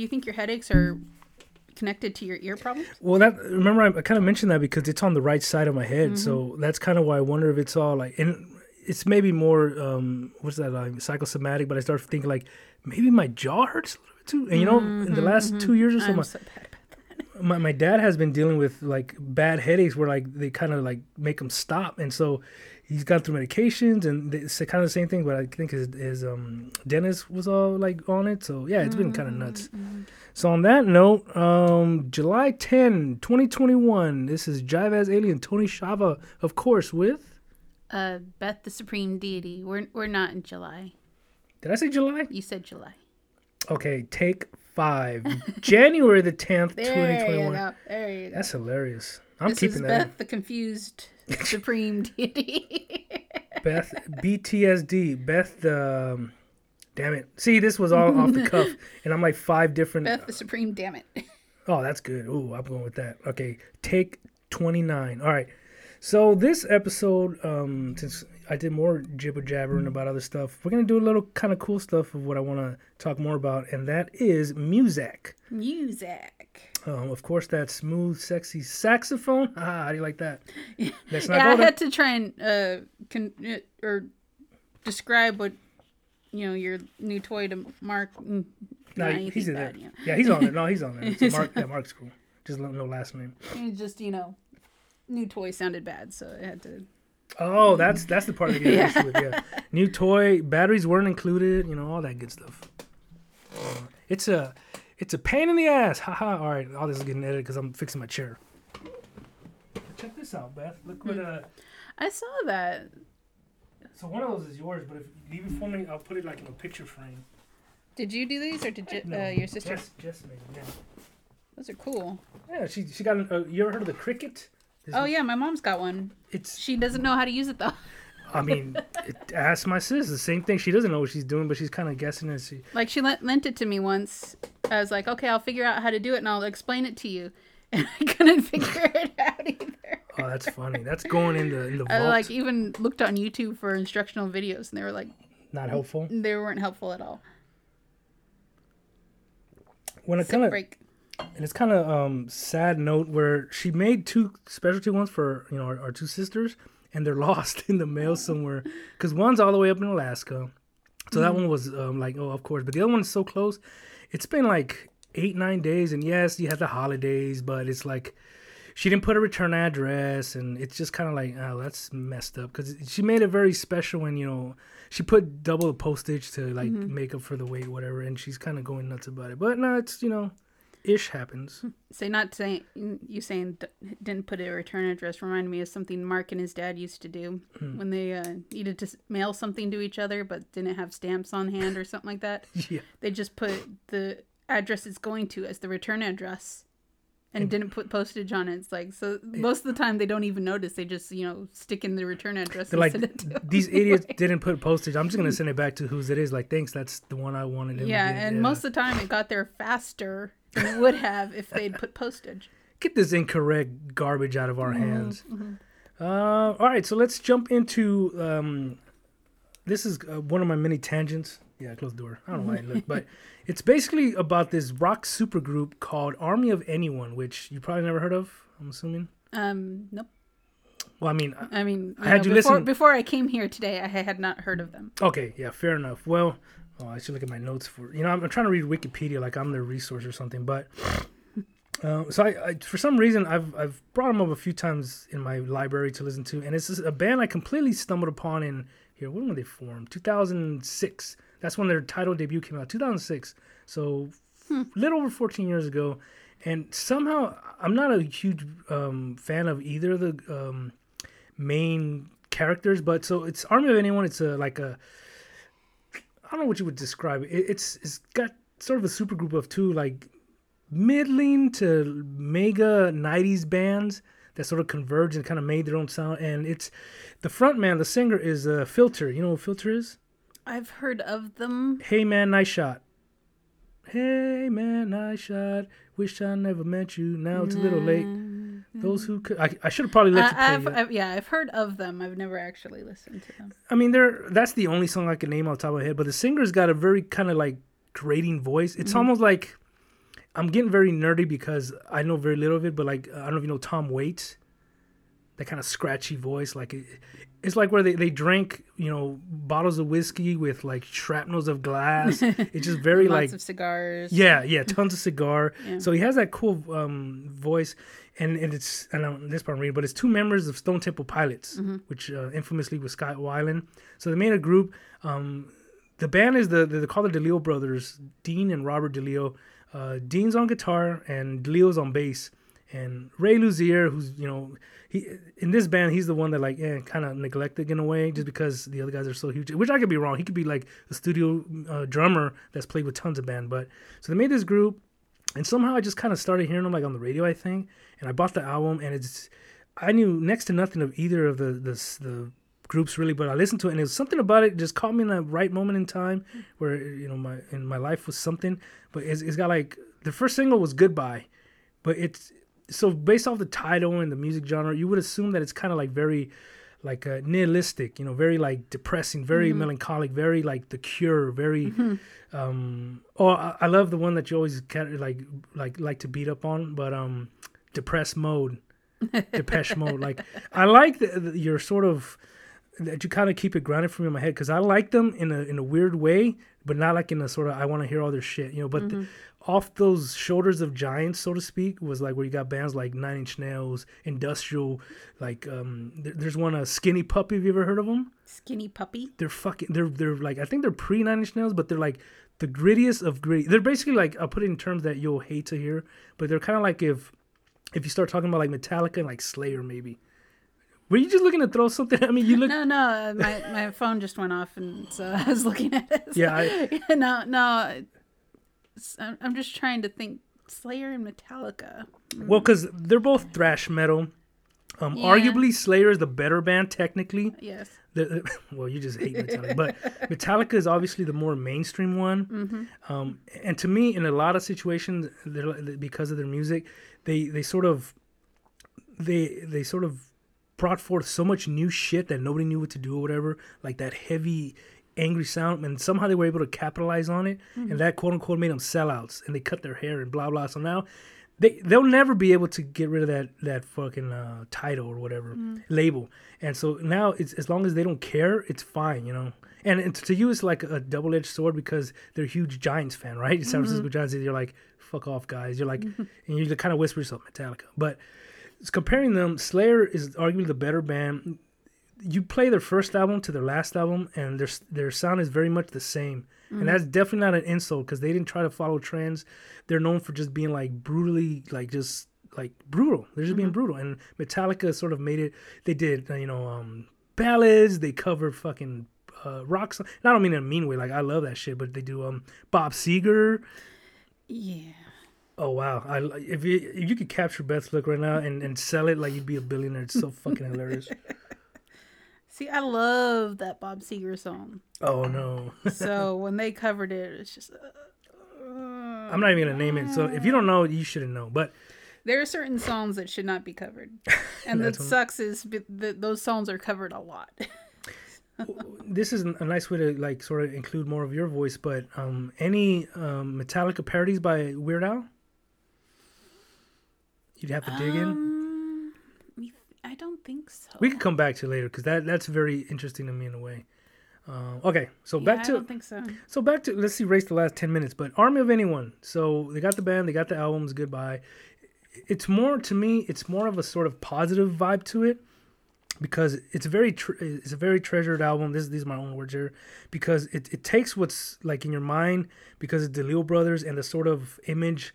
do you think your headaches are connected to your ear problems? Well, that remember I, I kind of mentioned that because it's on the right side of my head, so mm-hmm. that's kind of why I wonder if it's all like, and it's maybe more um, what's that like psychosomatic. But I start thinking like maybe my jaw hurts a little bit too. And you know, in the mm-hmm, last mm-hmm. two years or so, I'm my, so my my dad has been dealing with like bad headaches where like they kind of like make him stop, and so he's gone through medications and it's kind of the same thing. But I think his his um dentist was all like on it, so yeah, it's been kind of nuts. So on that note, um, July 10, 2021, this is Jive as Alien, Tony Shava, of course, with Uh, Beth, the supreme deity. We're we're not in July. did I say July? You said July. Okay, take five, January the 10th, There 2021. you go. There you go. That's hilarious. I'm this keeping is that. Beth, the confused supreme deity. Beth BTSD. Beth the. Um, damn it. See, this was all off the cuff, and I'm like five different. Beth, the supreme. Damn it. Oh, that's good. Ooh, I'm going with that. Okay, take 29. All right. So this episode, um, since I did more jibber jabbering about other stuff, we're gonna do a little kind of cool stuff of what I want to talk more about, and that is music. Music. Um, of course, that smooth, sexy saxophone. Ah, how do you like that? Yeah, I had to try and uh, con- uh, or describe what you know your new toy to Mark. Mm, No, not he's anything in there. you know. Yeah, he's on there. No, he's on there. It's Mark, yeah, Mark's cool. Just no last name. It just you know, new toy sounded bad, so I had to. Oh, that's that's the part I get Yeah. with. Yeah, new toy, batteries weren't included. You know all that good stuff. It's a it's a pain in the ass. Haha. All right, all this is getting edited because I'm fixing my chair. Check this out, Beth. Look what uh. I saw that. So one of those is yours, but if you leave it for me, I'll put it like in a picture frame. Did you do these or did you, No, uh, your sister? Jess, Jess made it. Yeah. Those are cool. Yeah, she she got. An, uh, you ever heard of the Cricut? Oh yeah, my mom's got one. It's. She doesn't know how to use it though. I mean, it, ask my sis. The same thing. She doesn't know what she's doing, but she's kind of guessing as she. Like she lent, lent it to me once. I was like, okay, I'll figure out how to do it and I'll explain it to you. And I couldn't figure it out either. Oh, that's funny. That's going in the in the I like even looked on YouTube for instructional videos and they were like Not helpful. they weren't helpful at all. When it kind of break. and it's kind of um sad note where she made two specialty ones for you know our, our two sisters and they're lost in the mail somewhere because one's all the way up in Alaska, so that one was um like oh of course, but the other one's so close. It's been like eight nine days, and yes, you had the holidays, but it's like she didn't put a return address, and it's just kind of like oh that's messed up because she made it very special and you know she put double the postage to like make up for the wait whatever, and she's kind of going nuts about it. But no, it's you know ish happens. Say not saying you saying d- didn't put a return address reminded me of something Mark and his dad used to do Hmm. when they uh, needed to mail something to each other but didn't have stamps on hand or something like that. yeah. They just put the address it's going to as the return address and didn't put postage on it. It's like so most of the time they don't even notice. They just you know stick in the return address They're and like send it to 'em. these idiots didn't put postage. I'm just gonna send it back to whose it is. Like thanks, that's the one I wanted. Yeah, and most of the time it got there faster than it would have if they'd put postage. get this incorrect garbage out of our Mm-hmm, hands. Uh, all right, so let's jump into um, this is uh, one of my many tangents. Yeah, close the door. I don't know why I look, but it's basically about this rock supergroup called Army of Anyone, which you probably never heard of. I'm assuming. Um, nope. Well, I mean, uh, I mean, I had know, you before, listen- before I came here today. I had not heard of them. Okay, yeah, fair enough. Well, oh, I should look at my notes for you know I'm, I'm trying to read Wikipedia like I'm their resource or something, but uh, so I, I for some reason I've I've brought them up a few times in my library to listen to, and it's a band I completely stumbled upon in here. When were they formed? 2006. That's when their title debut came out. 2006. So a little over 14 years ago, and somehow I'm not a huge um, fan of either of the um, main characters, but so it's Army of Anyone. It's a like a I don't know what you would describe it. it it's it's got sort of a supergroup of two like middling to mega 90s bands that sort of converged and kind of made their own sound. And it's the front man the singer is uh, filter. You know what filter is? I've heard of them. hey man nice shot. Hey man nice shot. Wish i never met you. Now it's a little late those who could i, I should have probably let uh, you play I've, it. I've, yeah, I've heard of them. I've never actually listened to them. I mean, they're that's the only song I can name off the top of my head. But the singer's got a very kind of like grating voice. It's mm-hmm. almost like I'm getting very nerdy because I know very little of it, but like I don't know if you know Tom Waits, that kind of scratchy voice. Like it, it's like where they, they drank you know bottles of whiskey with like shrapnels of glass. it's just very like Lots like of cigars. yeah, yeah, tons of cigar. Yeah. So he has that cool um, voice, and, and it's I don't this part I'm reading, but it's two members of Stone Temple Pilots, Mm-hmm. which uh, infamously was Scott Weiland. So they made a group. Um, the band is the they call the DeLeo brothers, Dean and Robert DeLeo. Uh, Dean's on guitar and DeLeo's on bass, and Ray Luzier, who's you know he in this band he's the one that like eh, kind of neglected in a way just because the other guys are so huge. Which I could be wrong. He could be like a studio uh, drummer that's played with tons of band. But so they made this group, and somehow I just kind of started hearing them like on the radio, I think, and I bought the album, and it's I knew next to nothing of either of the the, the groups really, but I listened to it, and it was something about it just caught me in the right moment in time where you know my in my life was something. But it's, it's got like the first single was Goodbye, but it's so based off the title and the music genre, you would assume that it's kind of like very like uh, nihilistic, you know, very like depressing, very melancholic, very like The Cure, very. Um, oh, I, I love the one that you always like like like to beat up on, but um, depressed mode, Depeche mode. Like I like the, the, your sort of that you kind of keep it grounded for me in my head because I like them in a in a weird way, but not like in a sort of I want to hear all their shit, you know. But the, off those shoulders of giants, so to speak, was like where you got bands like Nine Inch Nails, Industrial, like um, there, there's one uh, Skinny Puppy. Have you ever heard of them? Skinny puppy. They're fucking. They're they're like I think they're pre Nine Inch Nails, but they're like the grittiest of gritty. They're basically like I'll put it in terms that you'll hate to hear, but they're kind of like if if you start talking about like Metallica and like Slayer maybe. Were you just looking to throw something at me? You look. No, no, my my phone just went off, and so I was looking at it. Yeah, I- no, no. I'm just trying to think. Slayer and Metallica. Well, because they're both thrash metal. Um, Yeah. Arguably, Slayer is the better band technically. Yes. The, well, you just hate Metallica, but Metallica is obviously the more mainstream one. Mm-hmm. Um, and to me, in a lot of situations, they're, because of their music, they they sort of they they sort of brought forth so much new shit that nobody knew what to do or whatever, like that heavy, angry sound, and somehow they were able to capitalize on it, and mm-hmm. that quote unquote made them sellouts, and they cut their hair and blah blah. So now. They, they'll never be able to get rid of that that fucking uh, title or whatever mm. label, and so now it's as long as they don't care, it's fine, you know. And, and to you, it's like a double edged sword because they're huge Giants fan, right? San mm-hmm. Francisco Giants. You're like, fuck off, guys. You're like, and you kind of whisper yourself Metallica, but it's comparing them, Slayer is arguably the better band. You play their first album to their last album, and their their sound is very much the same, and that's definitely not an insult because they didn't try to follow trends. They're known for just being like brutally, like just like brutal. They're just being brutal, and Metallica sort of made it. They did, you know, um, ballads. They covered fucking uh, rock. Song. And I don't mean in a mean way. Like I love that shit, but they do um Bob Seger. Yeah. Oh wow! I if you if you could capture Beth's look right now and, and sell it like you'd be a billionaire. It's so fucking hilarious. See, I love that Bob Seger song. Oh no! So when they covered it, it's just. Uh, I'm not even gonna name it. So if you don't know, you shouldn't know. But there are certain songs that should not be covered, and that sucks is that those songs are covered a lot. this is a nice way to like sort of include more of your voice. But um, any um, Metallica parodies by Weird Al? You'd have to dig in. I don't think so. We could come back to it later because that that's very interesting to me in a way. Uh, okay, so yeah, back to I don't think so. So back to let's see, race the last ten minutes. But Army of Anyone. So they got the band, they got the albums. Goodbye. It's more to me. It's more of a sort of positive vibe to it because it's a very tr- it's a very treasured album. This these are my own words here because it it takes what's like in your mind because it's the Leo brothers and the sort of image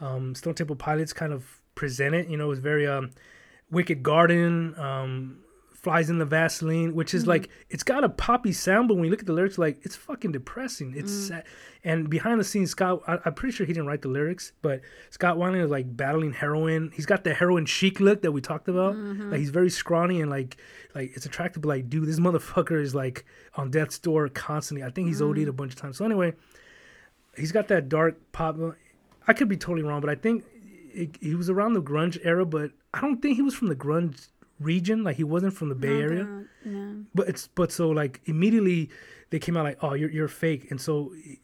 um, Stone Temple Pilots kind of present it. You know, it's very um, Wicked Garden. Um, flies in the Vaseline, which is mm-hmm. like it's got a poppy sound, but when you look at the lyrics, like it's fucking depressing. It's mm. sad. and behind the scenes, Scott, I, I'm pretty sure he didn't write the lyrics, but Scott Weiland is like battling heroin. He's got the heroin chic look that we talked about. Mm-hmm. Like he's very scrawny and like like it's attractive. But like, dude, this motherfucker is like on death's door constantly. I think he's OD'd mm. a bunch of times. So anyway, he's got that dark pop. I could be totally wrong, but I think it, he was around the grunge era, but I don't think he was from the grunge region. Like he wasn't from the Bay Area. No. But it's but so like immediately they came out like, oh, you're you're fake, and so it,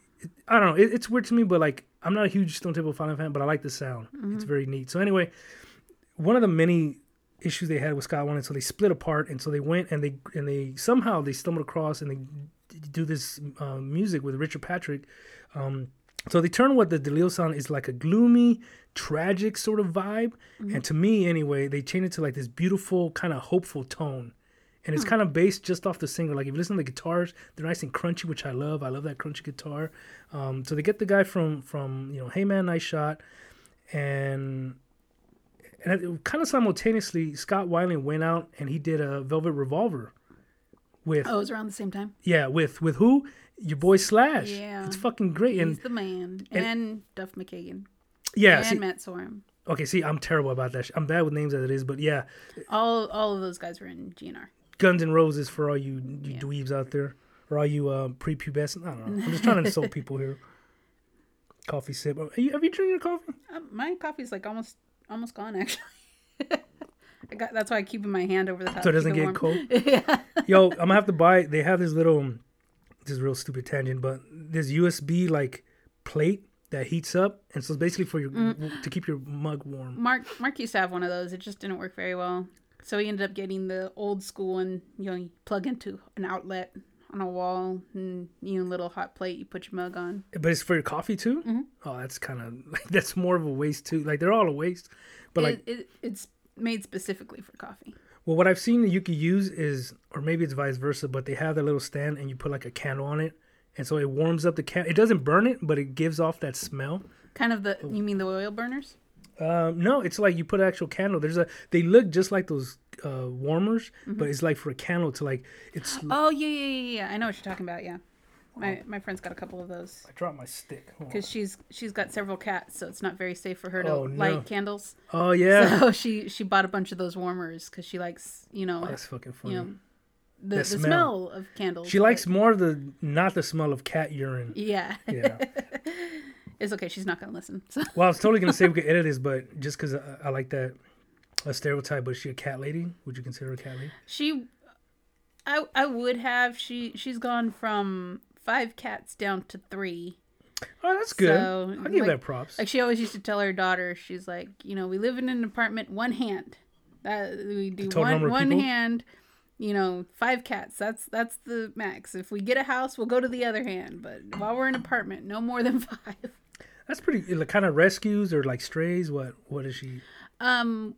I don't know. It, it's weird to me, but like I'm not a huge Stone Temple Pilots fan, but I like the sound. It's very neat. So anyway, one of the many issues they had with Scott One, and so they split apart, and so they went and they and they somehow they stumbled across and they d- do this uh, music with Richard Patrick. Um, so they turn what the DeLeo sound is like a gloomy, tragic sort of vibe, and to me anyway, they change it to like this beautiful kind of hopeful tone. And it's kind of based just off the singer. Like if you listen to the guitars, they're nice and crunchy, which I love. I love that crunchy guitar. Um, so they get the guy from from you know, Hey Man, Nice Shot, and and kind of simultaneously, Scott Weiland went out and he did a Velvet Revolver with Oh, it was around the same time. yeah with with who your boy Slash. Yeah. it's fucking great. And He's the man. And, Duff McKagan. yeah, and see, Matt Sorum. okay, see, I'm terrible about that. I'm bad with names as it is, but yeah, All all of those guys were in GNR. Guns and Roses for all you you Yeah. dweebs out there, or all you uh, prepubescent. I don't know. I'm just trying to insult people here. Coffee sip. Are you, have you drinking your coffee? Uh, my coffee's like almost almost gone actually. I got that's why I keep in my hand over the top. So it doesn't get warm. cold. yeah. Yo, I'm gonna have to buy. They have this little. um, This is a real stupid tangent, but this USB like plate that heats up, and so it's basically for your Mm. to keep your mug warm. Mark Mark used to have one of those. It just didn't work very well. So he ended up getting the old school one. You know, you plug into an outlet on a wall, and you know, little hot plate. You put your mug on. But it's for your coffee too. Mm-hmm. Oh, that's kind of like that's more of a waste too. Like they're all a waste. But like, it, it, it's made specifically for coffee. Well, what I've seen that you could use is, or maybe it's vice versa, but they have that little stand and you put like a candle on it, and so it warms up the can. It doesn't burn it, but it gives off that smell. Kind of the. You mean the oil burners? Um, no, it's like you put an actual candle. There's a they look just like those uh, warmers, Mm-hmm. but it's like for a candle to like it's. Oh yeah, yeah, yeah, yeah. I know what you're talking about. Yeah, my my friend's got a couple of those I dropped my stick. Because she's she's got several cats, so it's not very safe for her to Oh, no. light candles. Oh yeah, So she she bought a bunch of those warmers because she likes you know that's fucking funny. you know the, the smell. smell. of candles. she but- likes more the not the smell of cat urine. Yeah, Yeah. it's okay. She's not gonna listen. So well, I was totally gonna say we could edit this, but just because I, I like that a stereotype, but is she a cat lady? Would you consider her a cat lady? she, I I would have she she's gone from five cats down to three. Oh, that's good. So, I'll give like- that props. Like she always used to tell her daughter, she's like, you know, we live in an apartment, one hand. That we do one one people? hand. You know, five cats. That's that's the max. If we get a house, we'll go to the other hand. But while we're in an apartment, no more than five. That's pretty. Like, kind of rescues or like strays. What? What is she? Um,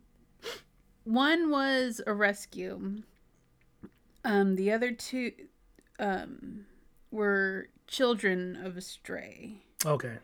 one was a rescue. Um, the other two, um, were children of a stray. Okay.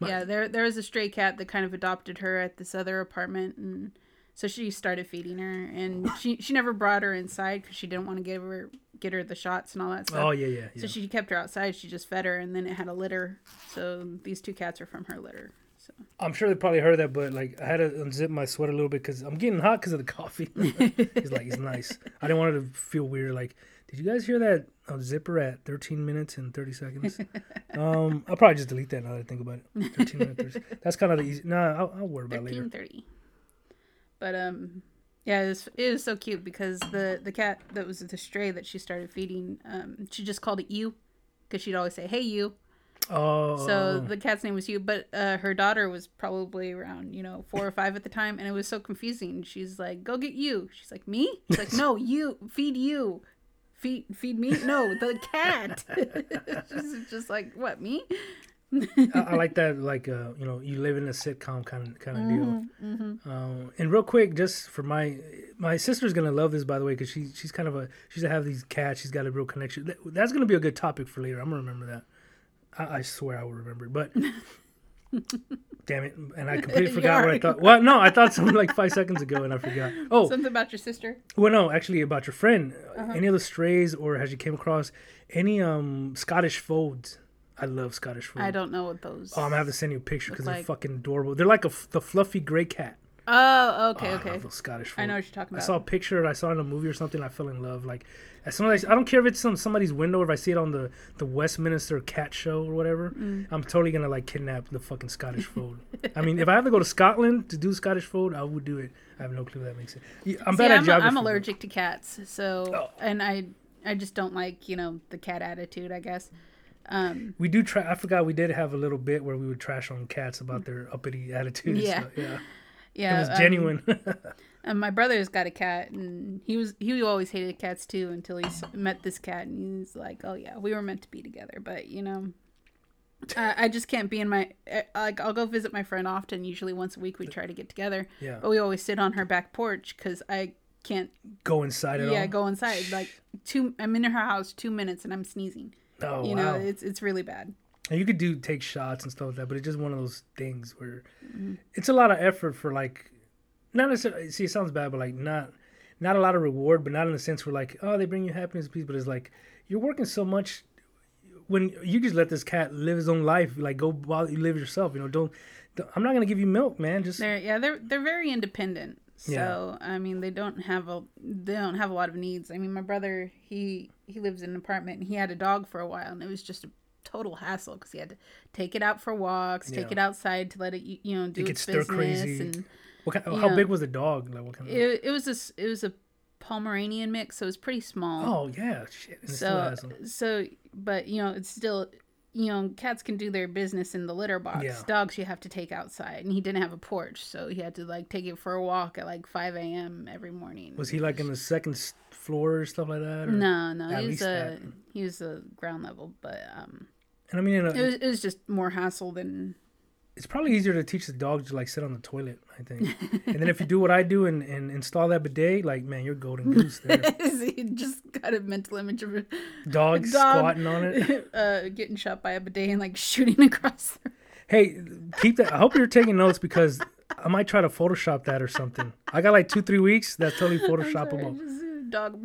My- Yeah, there there was a stray cat that kind of adopted her at this other apartment, and so she started feeding her, and she she never brought her inside because she didn't want to give her get her the shots and all that stuff. Oh yeah, yeah, yeah. So she kept her outside. She just fed her, and then it had a litter. So these two cats are from her litter. So I'm sure they probably heard that, but like I had to unzip my sweater a little bit because I'm getting hot because of the coffee. He's like, it's nice. I didn't want it to feel weird. Like, did you guys hear that uh, zipper at 13 minutes and 30 seconds? um, I'll probably just delete that now that I think about it. 13 minutes. 30. That's kind of the easy. Nah, I'll, I'll worry about it later. thirteen thirty. But um, yeah, it was, it was so cute because the the cat that was the stray that she started feeding, um, she just called it you, because she'd always say, "Hey you." Oh, So the cat's name was you, but uh, her daughter was probably around, you know, four or five at the time, and it was so confusing. She's like, "Go get you." She's like, "Me?" She's like, "No, you. Feed you. Feed feed me? No, the cat." She's just like, "What me?" I, I like that. Like, uh, you know, you live in a sitcom kind of kind of deal. Mm-hmm. Um, and real quick, just for my my sister's gonna love this by the way because she she's kind of a she's gonna have these cats. She's got a real connection. That, that's gonna be a good topic for later. I'm gonna remember that. I, I swear I will remember it. But damn it, and I completely forgot what I thought. Well, no, I thought something like five seconds ago, and I forgot. Oh, Something about your sister. well, no, actually about your friend. Uh-huh. Any other strays or has you came across any um Scottish folds? I love Scottish folds. I don't know what those. Oh, I'm gonna have to send you a picture because they're like- fucking adorable. They're like a the fluffy gray cat. Oh, okay, Oh, I okay. those Scottish. I know what you're talking about. I saw a picture. I saw it in a movie or something. I fell in love. Like as soon as I, I don't care if it's on somebody's window or if I see it on the the Westminster Cat Show or whatever. Mm. I'm totally gonna like kidnap the fucking Scottish fold. I mean, if I have to go to Scotland to do Scottish food, I would do it. I have no clue if that makes sense. Yeah, I'm See, bad at I'm, geography. I'm allergic to cats, so Oh. and I I just don't like you know the cat attitude. I guess. Um, We do try. I forgot we did have a little bit where we would trash on cats about their uppity attitudes. Yeah. so, yeah. Yeah, It was um, genuine. And my brother's got a cat, and he was he always hated cats too until he met this cat, and he's like, "Oh yeah, we were meant to be together." But you know, I, I just can't be in my eh, like. I'll go visit my friend often. Usually once a week, we try to get together. yeah. But we always sit on her back porch because I can't. Go inside at yeah, all. go inside. Like two, I'm in her house two minutes, and I'm sneezing. Oh you wow. know, it's it's really bad. And you could do take shots and stuff like that, but it's just one of those things where Mm-hmm. it's a lot of effort for like not necessarily see it sounds bad, but like not not a lot of reward, but not in the sense where like, oh, they bring you happiness and peace, but it's like you're working so much when you just let this cat live his own life, like go while you live yourself, you know, don't, don't I'm not gonna give you milk, man. Just They're yeah, they're they're very independent. So Yeah. I mean, they don't have a they don't have a lot of needs. I mean, my brother he he lives in an apartment and he had a dog for a while, and it was just a total hassle because he had to take it out for walks, take it outside to let it you know do It its business, crazy. and what kind, how know, big was the dog? Like what kind of it it was a it was a Pomeranian mix, so it was pretty small. Oh yeah, shit. It so so but you know it's still you know cats can do their business in the litter box Yeah. dogs you have to take outside and he didn't have a porch so he had to like take it for a walk at like 5 a.m every morning Was he like in the second floor or stuff like that? Or? no no he was a that. he was a ground level but um And I mean, a, it was, it was just more hassle than it's probably easier to teach the dog to like sit on the toilet. I think. and then if you do what I do and, and install that bidet, like man, you're golden goose there. he just got a mental image of a Dog, Dog. squatting on it. uh getting shot by a bidet and like shooting across the Hey, keep that. I hope you're taking notes because I might try to Photoshop that or something. I got like two, three weeks. That's totally Sorry, Photoshopable. a dog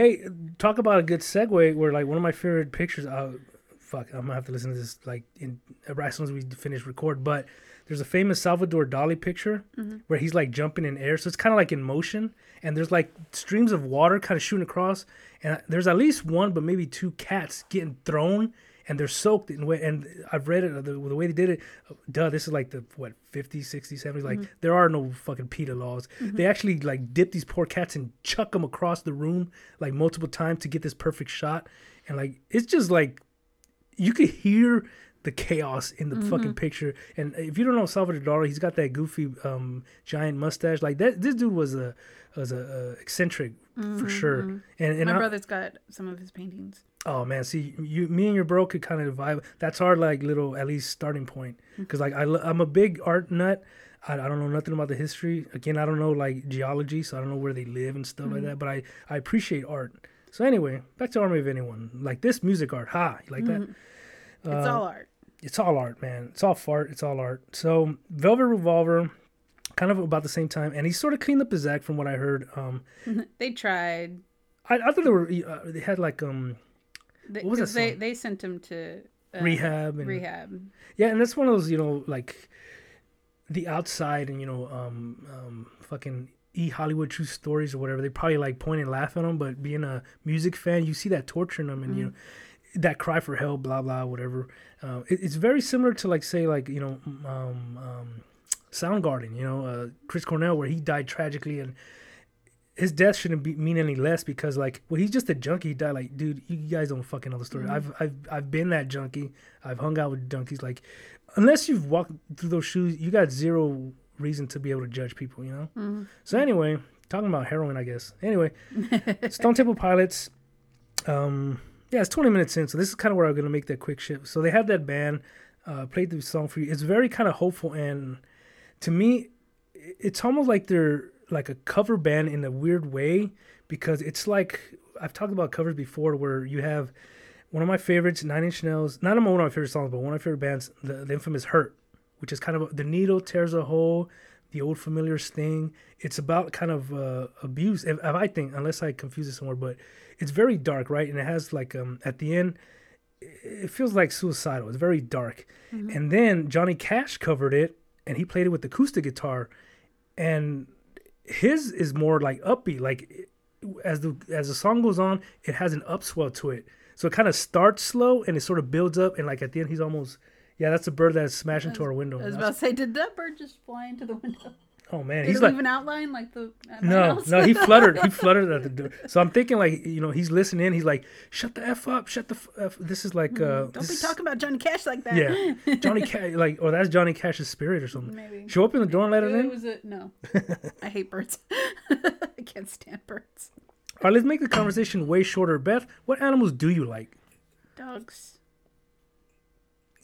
Hey, talk about a good segue. Where like one of my favorite pictures. Uh, fuck, I'm gonna have to listen to this like in as soon as we finish record. But there's a famous Salvador Dali picture where he's like jumping in air, so it's kind of like in motion, and there's like streams of water kind of shooting across, and there's at least one, but maybe two cats getting thrown. And they're soaked in wet. and I've read it the, the way they did it. Duh, this is like the what 50s, 60s, 70s. Like mm-hmm. there are no fucking PETA laws. Mm-hmm. They actually like dip these poor cats and chuck them across the room like multiple times to get this perfect shot. And like it's just like you could hear the chaos in the fucking picture. And if you don't know Salvador Dali, he's got that goofy um, giant mustache. Like that, this dude was a was a, uh eccentric for sure. And and my I- brother's got some of his paintings Oh man, see you, me and your bro could kind of vibe. That's our like little at least starting point. Because like I I'm a big art nut. I, I don't know nothing about the history. Again, I don't know like geology, so I don't know where they live and stuff like that. But I I appreciate art. So anyway, back to Army of Anyone. Like this music art, ha, you like that? it's Uh, all art It's all art, man. It's all fart. It's all art. So Velvet Revolver, kind of about the same time, and he sort of cleaned up his act from what I heard. Um, they tried I, I thought they were uh, they had like um They, What was that 'cause they song? they sent him to uh, rehab and Rehab. Yeah, and that's one of those, you know, like the outside and you know, um, um, fucking e Hollywood true stories or whatever. They probably like point and laugh at them, but being a music fan, you see that torture in them, and you know, that cry for help, blah blah, whatever. Uh, it, it's very similar to like say like you know, um, um, Soundgarden, you know, uh, Chris Cornell, where he died tragically and. His death shouldn't be mean any less because like well he's just a junkie. He died like dude you guys don't fucking know the story. I've I've I've been that junkie. I've hung out with junkies. Like unless you've walked through those shoes, you got zero reason to be able to judge people, you know? So anyway, talking about heroin, I guess. Anyway, Stone Temple Pilots, um, yeah, it's 20 minutes in, so this is kind of where I'm to make that quick shift. So they have that band, uh, played the song for you. It's very kind of hopeful, and to me, it's almost like they're like a cover band in a weird way because it's like, I've talked about covers before where you have one of my favorites, Nine Inch Nails, not one of my favorite songs, but one of my favorite bands, the, the infamous Hurt, which is kind of the needle tears a hole, the old familiar sting. It's about kind of uh, abuse, if, if I think, unless I confuse it somewhere, but it's very dark, right? And it has like um at the end, it feels like suicidal. It's very dark. And then Johnny Cash covered it, and he played it with acoustic guitar, and his is more like upbeat. Like as the as the song goes on, it has an upswell to it. So it kind of starts slow and it sort of builds up, and like at the end, he's almost yeah, that's a bird that's smashed into our window. I was about to say, did that bird just fly into the window? Oh man, Did he's it like an outline like the? no, no. He fluttered. He fluttered at the door. So I'm thinking like you know he's listening. He's like, shut the f up. Shut the f. This is like uh. Mm-hmm. Don't be talking about Johnny Cash like that. Yeah, Johnny Cash. Like oh that's Johnny Cash's spirit or something. Maybe. Show up in the door and let it It in. was a no. I hate birds. I can't stand birds. All right, let's make the conversation way shorter. Beth, what animals do you like? Dogs.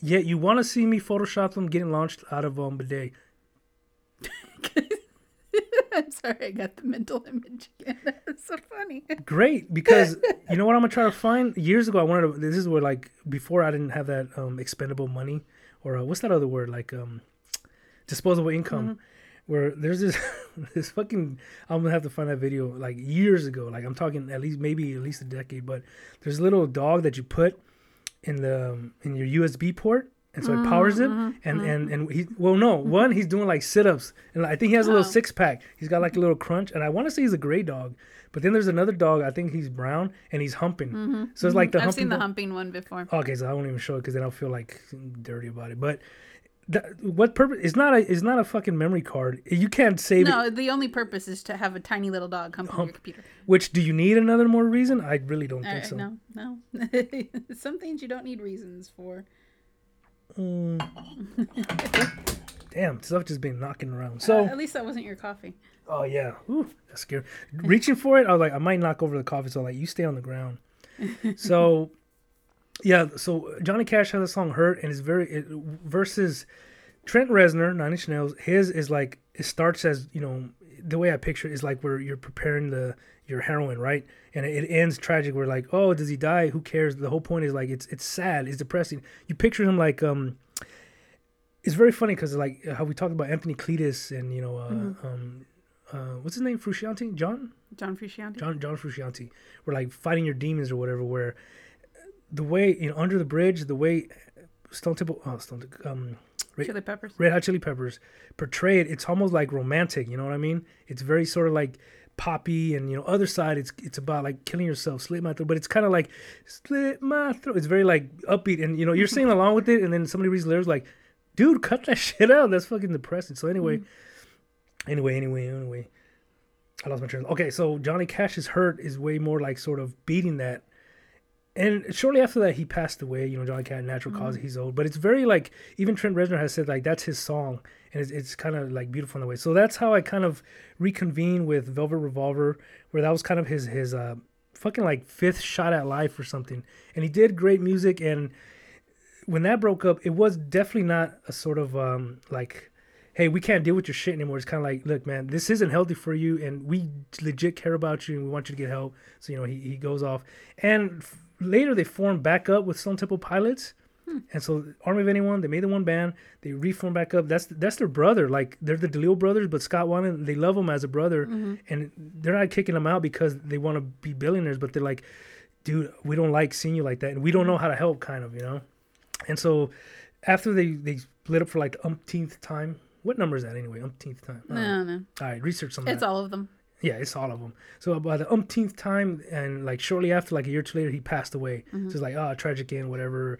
Yet you want to see me Photoshop them getting launched out of um bidet. I'm sorry, I got the mental image again. That's so funny. Great, because you know what I'm gonna try to find. Years ago, I wanted to. This is where like before I didn't have that um expendable money or uh, what's that other word like um disposable income. Where there's this this fucking I'm gonna have to find that video like years ago. Like I'm talking at least maybe at least a decade. But there's a little dog that you put in the um, in your USB port, and so it mm-hmm, powers him mm-hmm, And mm-hmm. and and he well no one he's doing like sit ups, and I think he has a little Oh. six pack. He's got like a little crunch, and I want to say he's a gray dog. But then there's another dog. I think he's brown, and he's humping. So it's like the I've humping. seen the humping one before. Okay, so I won't even show it because then I'll feel like dirty about it. But that, what purpose? It's not a. It's not a fucking memory card. You can't save it. No, the only purpose is to have a tiny little dog humping on your computer. Which do you need another more reason? I really don't All think right, so. no, no. Some things you don't need reasons for. Mm. Damn, stuff just been knocking around. So So, at least that wasn't your coffee. oh yeah, Ooh, that's scary. Reaching for it, I was like, I might knock over the coffee. So I'm like, you stay on the ground. so, yeah. So Johnny Cash has a song "Hurt" and it's very it, versus Trent Reznor, Nine Inch Nails. His is like it starts as you know the way I picture it is like where you're preparing the your heroin, right? And it, it ends tragic. Where like, oh, does he die? Who cares? The whole point is like it's it's sad, it's depressing. You picture him like um. It's very funny because like how we talked about Anthony Kiedis and you know uh, um uh what's his name Frusciante John John Frusciante. John John Frusciante were like fighting your demons or whatever. Where the way you know under the bridge, the way Stone Temple, oh Stone Temple, um Chili peppers. Red Hot Chili Peppers portray it, it's almost like romantic. You know what I mean? It's very sort of like poppy, and you know, other side, it's it's about like killing yourself, slit my throat. But it's kind of like slit my throat. It's very like upbeat, and you know, you're singing along with it, and then somebody reads the lyrics like, dude, cut that shit out. That's fucking depressing. So anyway, anyway, anyway, anyway. I lost my train. Okay, so Johnny Cash's hurt is way more like sort of beating that. And shortly after that, he passed away. You know, Johnny Cash, natural cause, he's old. But it's very like even Trent Reznor has said like that's his song, and it's, it's kind of like beautiful in a way. So that's how I kind of reconvene with Velvet Revolver, where that was kind of his his uh fucking like fifth shot at life or something. And he did great music. And when that broke up, it was definitely not a sort of um like hey, we can't deal with your shit anymore. It's kind of like, look, man, this isn't healthy for you, and we legit care about you, and we want you to get help. So you know, he, he goes off, and later they formed back up with Stone Temple Pilots, hmm. and so Army of Anyone, they made the one band, they reformed back up. That's that's their brother, like they're the DeLeo brothers, but Scott wanted they love him as a brother, mm-hmm. and they're not kicking him out because they want to be billionaires, but they're like, dude, we don't like seeing you like that, and we don't know how to help, kind of, you know. And so after they they split up for like umpteenth time. What number is that anyway? Umpteenth time. I don't know. No, no. All right, research some It's that. all of them. Yeah, it's all of them. So by the umpteenth time, and like shortly after, like a year or two later, he passed away. So it's like, oh, tragic end, whatever.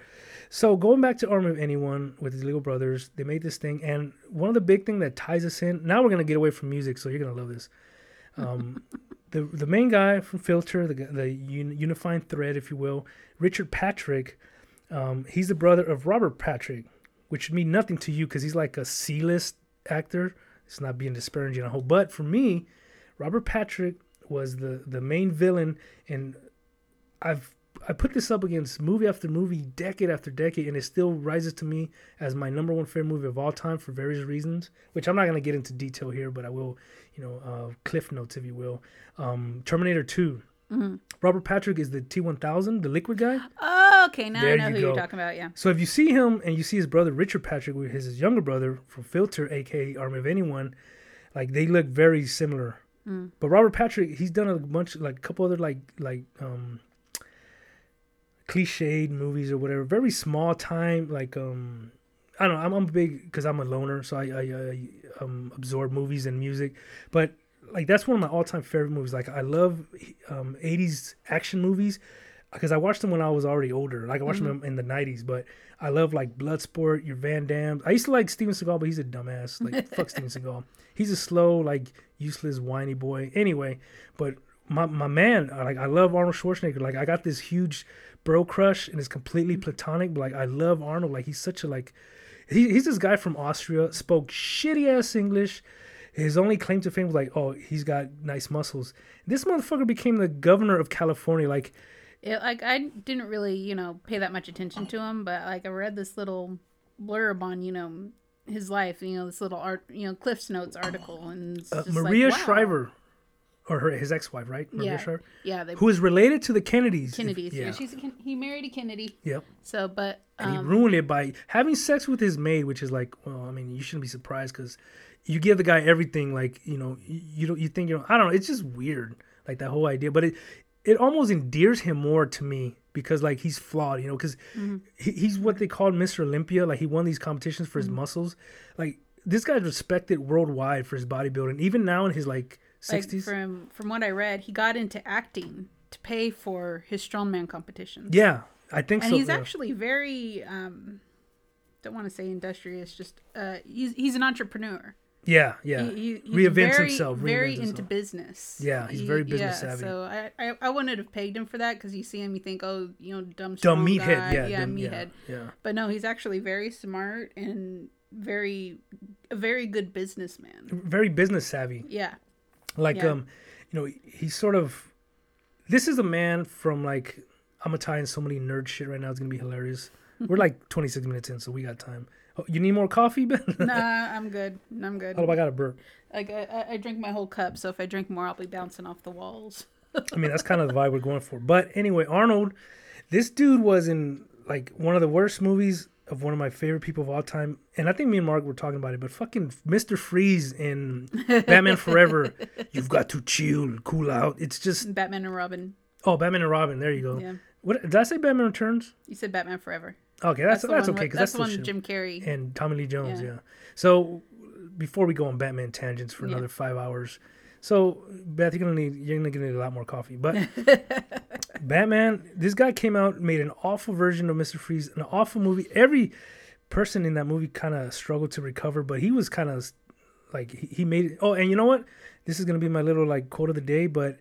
So going back to Army of Anyone with his legal brothers, they made this thing, and one of the big thing that ties us in. Now we're gonna get away from music, so you're gonna love this. Um, the the main guy from Filter, the the un, unifying thread, if you will, Richard Patrick. Um, he's the brother of Robert Patrick, which should mean nothing to you because he's like a C-list actor. It's not being disparaging, I hope. But for me, Robert Patrick was the the main villain, and I've I put this up against movie after movie, decade after decade, and it still rises to me as my number one favorite movie of all time for various reasons. Which I'm not gonna get into detail here, but I will, you know, uh, cliff notes if you will. Um, Terminator 2. Robert Patrick is the T1000, the liquid guy. Oh, okay. Now There I know you who go. you're talking about. Yeah. So if you see him and you see his brother Richard Patrick, with his, his younger brother from Filter, aka Army of Anyone, like they look very similar. But Robert Patrick, he's done a bunch, like a couple other like like um cliched movies or whatever. Very small time, like um I don't know. I'm, I'm big because I'm a loner, so I, I, I um, absorb movies and music. But like that's one of my all-time favorite movies. Like I love um, '80s action movies. Because I watched them when I was already older. Like I watched Mm-hmm. them in the '90s, but I love like Bloodsport, your Van Damme. I used to like Steven Seagal, but he's a dumbass. Like fuck Steven Seagal. He's a slow, like useless, whiny boy. Anyway, but my my man, like I love Arnold Schwarzenegger. Like I got this huge bro crush, and it's completely platonic. But like I love Arnold. Like he's such a like, he, he's this guy from Austria. Spoke shitty ass English. His only claim to fame was like, oh, he's got nice muscles. This motherfucker became the governor of California. Like It, like I didn't really, you know, pay that much attention to him, but like I read this little blurb on, you know, his life, you know, this little art, you know, Cliff's Notes article, and it's uh, just like, Maria wow. Shriver, or her his ex-wife, right? Maria Yeah. Shriver, yeah, they who is related to the Kennedys. Kennedys. yeah. Yeah, she's a, he married a Kennedy. Yep. So, but And he um, ruined it by having sex with his maid, which is like, well, I mean, you shouldn't be surprised because you give the guy everything. Like, you know, you, you don't, you think you know, I don't know. It's just weird, like that whole idea. But it, it almost endears him more to me because like he's flawed, you know, because Mm-hmm. he, he's what they called Mr. Olympia. Like he won these competitions for his Mm-hmm. muscles. Like this guy's respected worldwide for his bodybuilding, even now in his like like sixties. from from what I read, he got into acting to pay for his strongman competitions. yeah, I think and so. And he's yeah. actually very um, don't want to say industrious, just uh, he's he's an entrepreneur. Yeah, yeah. He, he, Reinvents very, himself, Very reinvents into himself. business. Yeah, he's very business savvy. So I, I, I wouldn't have paid him for that because you see him, you think, oh, you know, dumb, Dumb meathead. guy. Yeah, yeah, dumb, meathead. yeah. But no, he's actually very smart and very, a very good businessman. Very business savvy. Yeah. like Yeah. um you know he's sort of this is a man from like i'm gonna tie in so many nerd shit right now it's gonna be hilarious we're like 26 minutes in so we got time Oh, you need more coffee ben Nah, I'm good. I'm good. oh i got a burp Like I, I- I drink my whole cup, so if I drink more, I'll be bouncing off the walls. i mean that's kind of the vibe we're going for but anyway arnold this dude was in like one of the worst movies of one of my favorite people of all time and i think me and mark were talking about it but fucking mr freeze in batman forever you've got to chill cool out it's just Batman and Robin. oh batman and robin there you go Yeah. what did i say batman returns You said Batman Forever. Okay, that's the that's, okay because that's that's, the one. Jim Carrey. and Tommy Lee Jones. Yeah. Yeah. So before we go on Batman tangents for Yeah. another five hours, so Beth, you're gonna need you're gonna need a lot more coffee. But Batman, this guy came out made an awful version of Mister Freeze, an awful movie. Every person in that movie kind of struggled to recover, but he was kind of like he, he made it. Oh, and you know what? This is gonna be my little like quote of the day, but.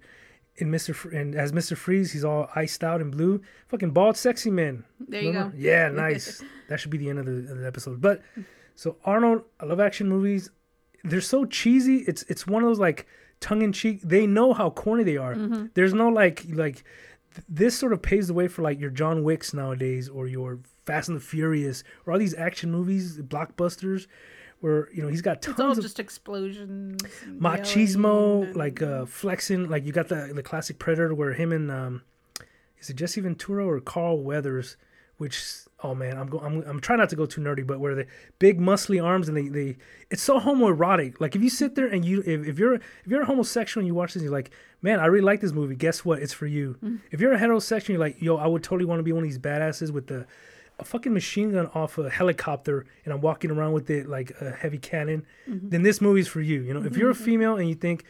In Mr. And as Mr. Freeze, he's all iced out in blue. Fucking bald, sexy man. There you Remember? go. Yeah, nice. that should be the end of the, of the episode. But so Arnold, I love action movies. They're so cheesy. It's it's one of those like tongue in cheek. They know how corny they are. Mm-hmm. There's no like like th- this sort of paves the way for like your John Wicks nowadays or your Fast and the Furious or all these action movies, blockbusters, where you know he's got It's all tons of just explosions. machismo, and- like uh, flexing. Like you got the the classic Predator where him and um, is it Jesse Ventura or Carl Weathers? Which oh man, I'm go, I'm I'm trying not to go too nerdy, but where the big muscly arms and they they it's so homoerotic. Like if you sit there and you if, if you're if you're a homosexual and you watch this, you're like, man, I really like this movie. Guess what? It's for you. If you're a heterosexual, you're like, yo, I would totally want to be one of these badasses with the a fucking machine gun off a helicopter and I'm walking around with it like a heavy cannon, mm-hmm. then this movie's for you. You know, if mm-hmm. you're a female and you think,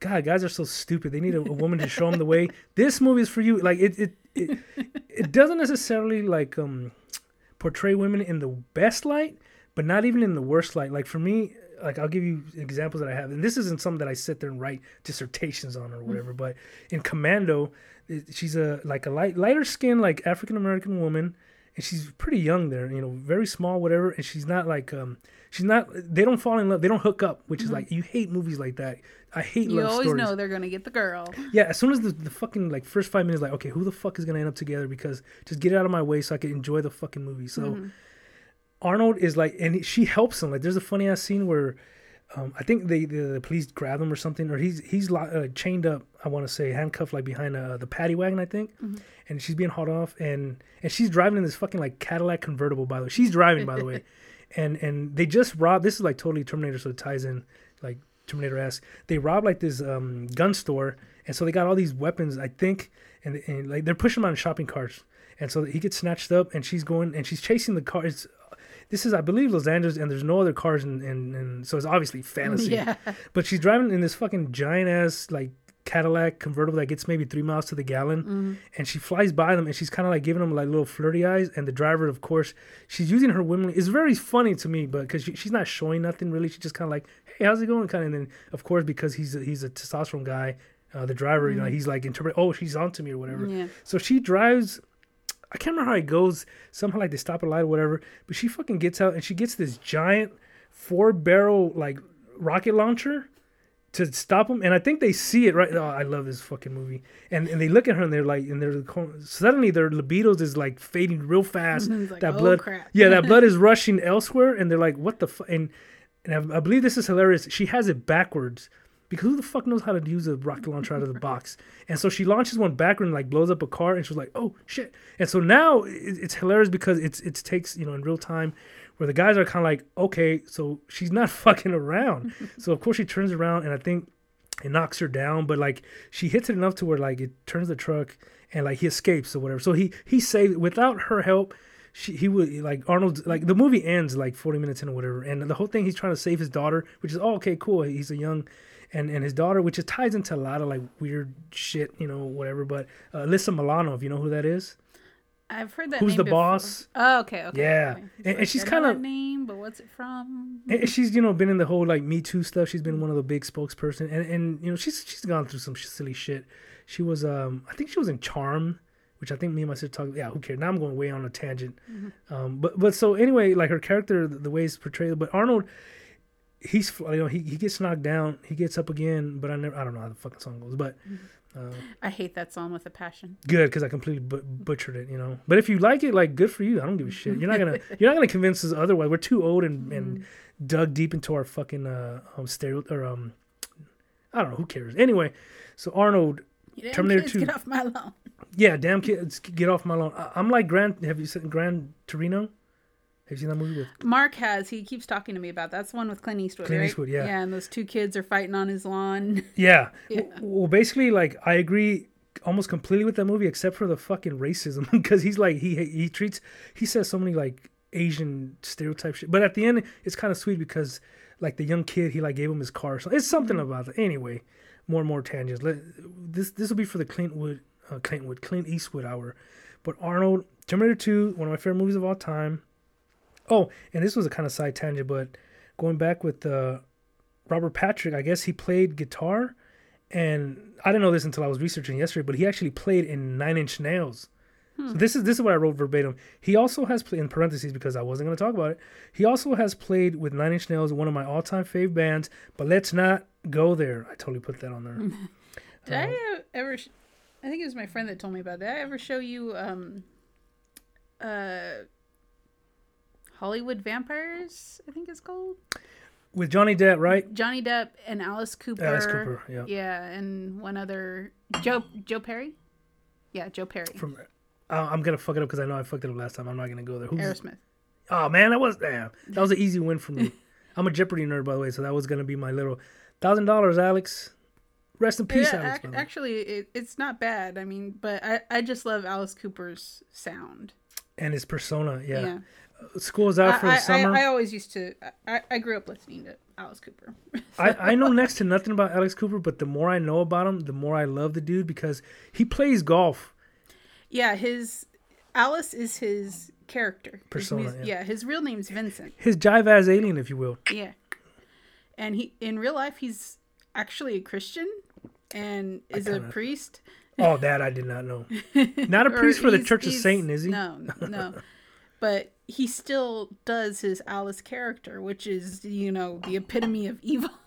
God, guys are so stupid, they need a, a woman to show them the way. This movie is for you. Like it, it, it, it doesn't necessarily like um portray women in the best light, but not even in the worst light. Like for me, like I'll give you examples that I have, and this isn't something that I sit there and write dissertations on or whatever. Mm-hmm. But in Commando, she's a like a light lighter skinned like African American woman and she's pretty young there, you know, very small, whatever. And she's not like, um, she's not. They don't fall in love. They don't hook up, which is like you hate movies like that. I hate You always stories. know they're gonna get the girl. Yeah, as soon as the, the fucking like first five minutes, like, okay, who the fuck is gonna end up together? Because just get it out of my way so I can enjoy the fucking movie. So Mm-hmm. Arnold is like, and she helps him. Like, there's a funny ass scene where. Um, I think they the, the police grab him or something, or he's he's lo- uh, chained up. I want to say handcuffed like behind uh, the paddy wagon, I think, and she's being hauled off, and and she's driving in this fucking like Cadillac convertible. By the way, she's driving by the way, and and they just robbed. This is like totally Terminator, so it ties in like Terminator esque. They robbed like this um, gun store, and so they got all these weapons, I think, and, and like they're pushing them on shopping carts, and so he gets snatched up, and she's going and she's chasing the cars. This is, I believe, Los Angeles, and there's no other cars, and and, and so it's obviously fantasy. Yeah. But she's driving in this fucking giant ass like Cadillac convertible that gets maybe three miles to the gallon, Mm-hmm. and she flies by them and she's kind of like giving them like little flirty eyes. And the driver, of course, she's using her women. It's very funny to me, but because she, she's not showing nothing really, she's just kind of like, "Hey, how's it going?" Kind of. And then, of course, because he's a, he's a testosterone guy, uh, the driver, you know, he's like interpret, "Oh, she's onto me" or whatever. Mm-hmm. Yeah. So she drives. I can't remember how it goes. Somehow like they stop a light or whatever. But she fucking gets out and she gets this giant four barrel like rocket launcher to stop them. And I think they see it right. Oh, I love this fucking movie. And and they look at her and they're like, and they're suddenly their libidos is like fading real fast. Like, that "Oh, blood, crap." yeah, that blood is rushing elsewhere. And they're like, what the fuck? And and I, I believe this is hilarious. She has it backwards. Because who the fuck knows how to use a rocket launcher out of the box? And so she launches one backward and like blows up a car, and she's like, "Oh shit!" And so now it, it's hilarious because it's it takes you know in real time, where the guys are kind of like, "Okay, so she's not fucking around." so of course she turns around, and I think it knocks her down, but like she hits it enough to where like it turns the truck, and like he escapes or whatever. So he he saved without her help. She, he would like Arnold like the movie ends like 40 minutes in or whatever and the whole thing he's trying to save his daughter which is oh, okay cool he's a young and and his daughter which is ties into a lot of like weird shit you know whatever but uh, Alyssa Milano if you know who that is I've heard that. Who's the before. boss? Oh, okay, okay. Yeah. okay. And- and she's kinda- name, but what's it from? and she's you know been in the whole like Me Too stuff. She's been one of the big spokesperson, and and you know she's she's gone through some silly shit. She was um I think she was in Charmed, which I think me and my sister talked. Yeah, who cares? Now I'm going way on a tangent. Um, but but so anyway, like her character, the, the way it's portrayed. But Arnold, he's you know he, he gets knocked down, he gets up again. But I never I don't know how the fucking song goes, but. Uh, I hate that song with a passion. good because I completely bu- butchered it, you know. But if you like it, like good for you. I don't give a shit. You're not gonna you're not gonna convince us otherwise. We're too old and, and dug deep into our fucking uh um stereo or um I don't know who cares. Anyway, so Arnold, damn Terminator kids, 2. Get off my lawn. yeah, damn kids, get off my lawn. I, I'm like Grand. Have you seen Gran Torino? Have you seen that movie with? Mark has. He keeps talking to me about. That's the one with Clint Eastwood. Clint right? Eastwood, yeah. Yeah, and those two kids are fighting on his lawn. Yeah. Yeah. Well, basically, like I agree almost completely with that movie, except for the fucking racism, because he's like he he treats he says so many like Asian stereotype shit, but at the end it's kind of sweet because like the young kid he like gave him his car, so it's something about that. Anyway, more and more tangents. Let this this will be for the Clint Wood uh, Clint Wood Clint Eastwood hour, but Arnold Terminator Two, one of my favorite movies of all time. Oh, and this was a kind of side tangent, but going back with uh, Robert Patrick, I guess he played guitar, and I didn't know this until I was researching yesterday, but he actually played in Nine Inch Nails. So this is this is what I wrote verbatim. He also has played in parentheses because I wasn't going to talk about it. He also has played with Nine Inch Nails, one of my all-time fave bands. But let's not go there. I totally put that on there. Did I ever? Sh- I think it was my friend that told me about. It. Did I ever show you um, uh, Hollywood Vampires? I think it's called with Johnny Depp, right? Johnny Depp and Alice Cooper. Alice Cooper, yeah. Yeah, and one other Joe Joe Perry. Yeah, Joe Perry. From uh, I'm gonna fuck it up because I know I fucked it up last time. I'm not gonna go there. Who's, Aerosmith. Oh man, that was damn. That was an easy win for me. I'm a Jeopardy nerd, by the way, so that was gonna be my little thousand dollars, Alex. Rest in peace, Yeah, Alex. ac- by the way. actually, it, it's not bad. I mean, but I, I just love Alice Cooper's sound. and his persona. Yeah, Yeah. School's out for I, the summer. I, I always used to. I, I grew up listening to Alice Cooper. I, I know next to nothing about Alex Cooper, but the more I know about him, the more I love the dude because he plays golf. yeah, his Alice is his character. His Persona, mus- yeah. yeah, his real name's Vincent. His jive as alien, if you will. Yeah, and he in real life he's actually a Christian and is a kinda- priest. Oh, that I did not know. Not a priest for the Church of Satan, is he? No, no. but he still does his Alice character, which is you know the epitome of evil.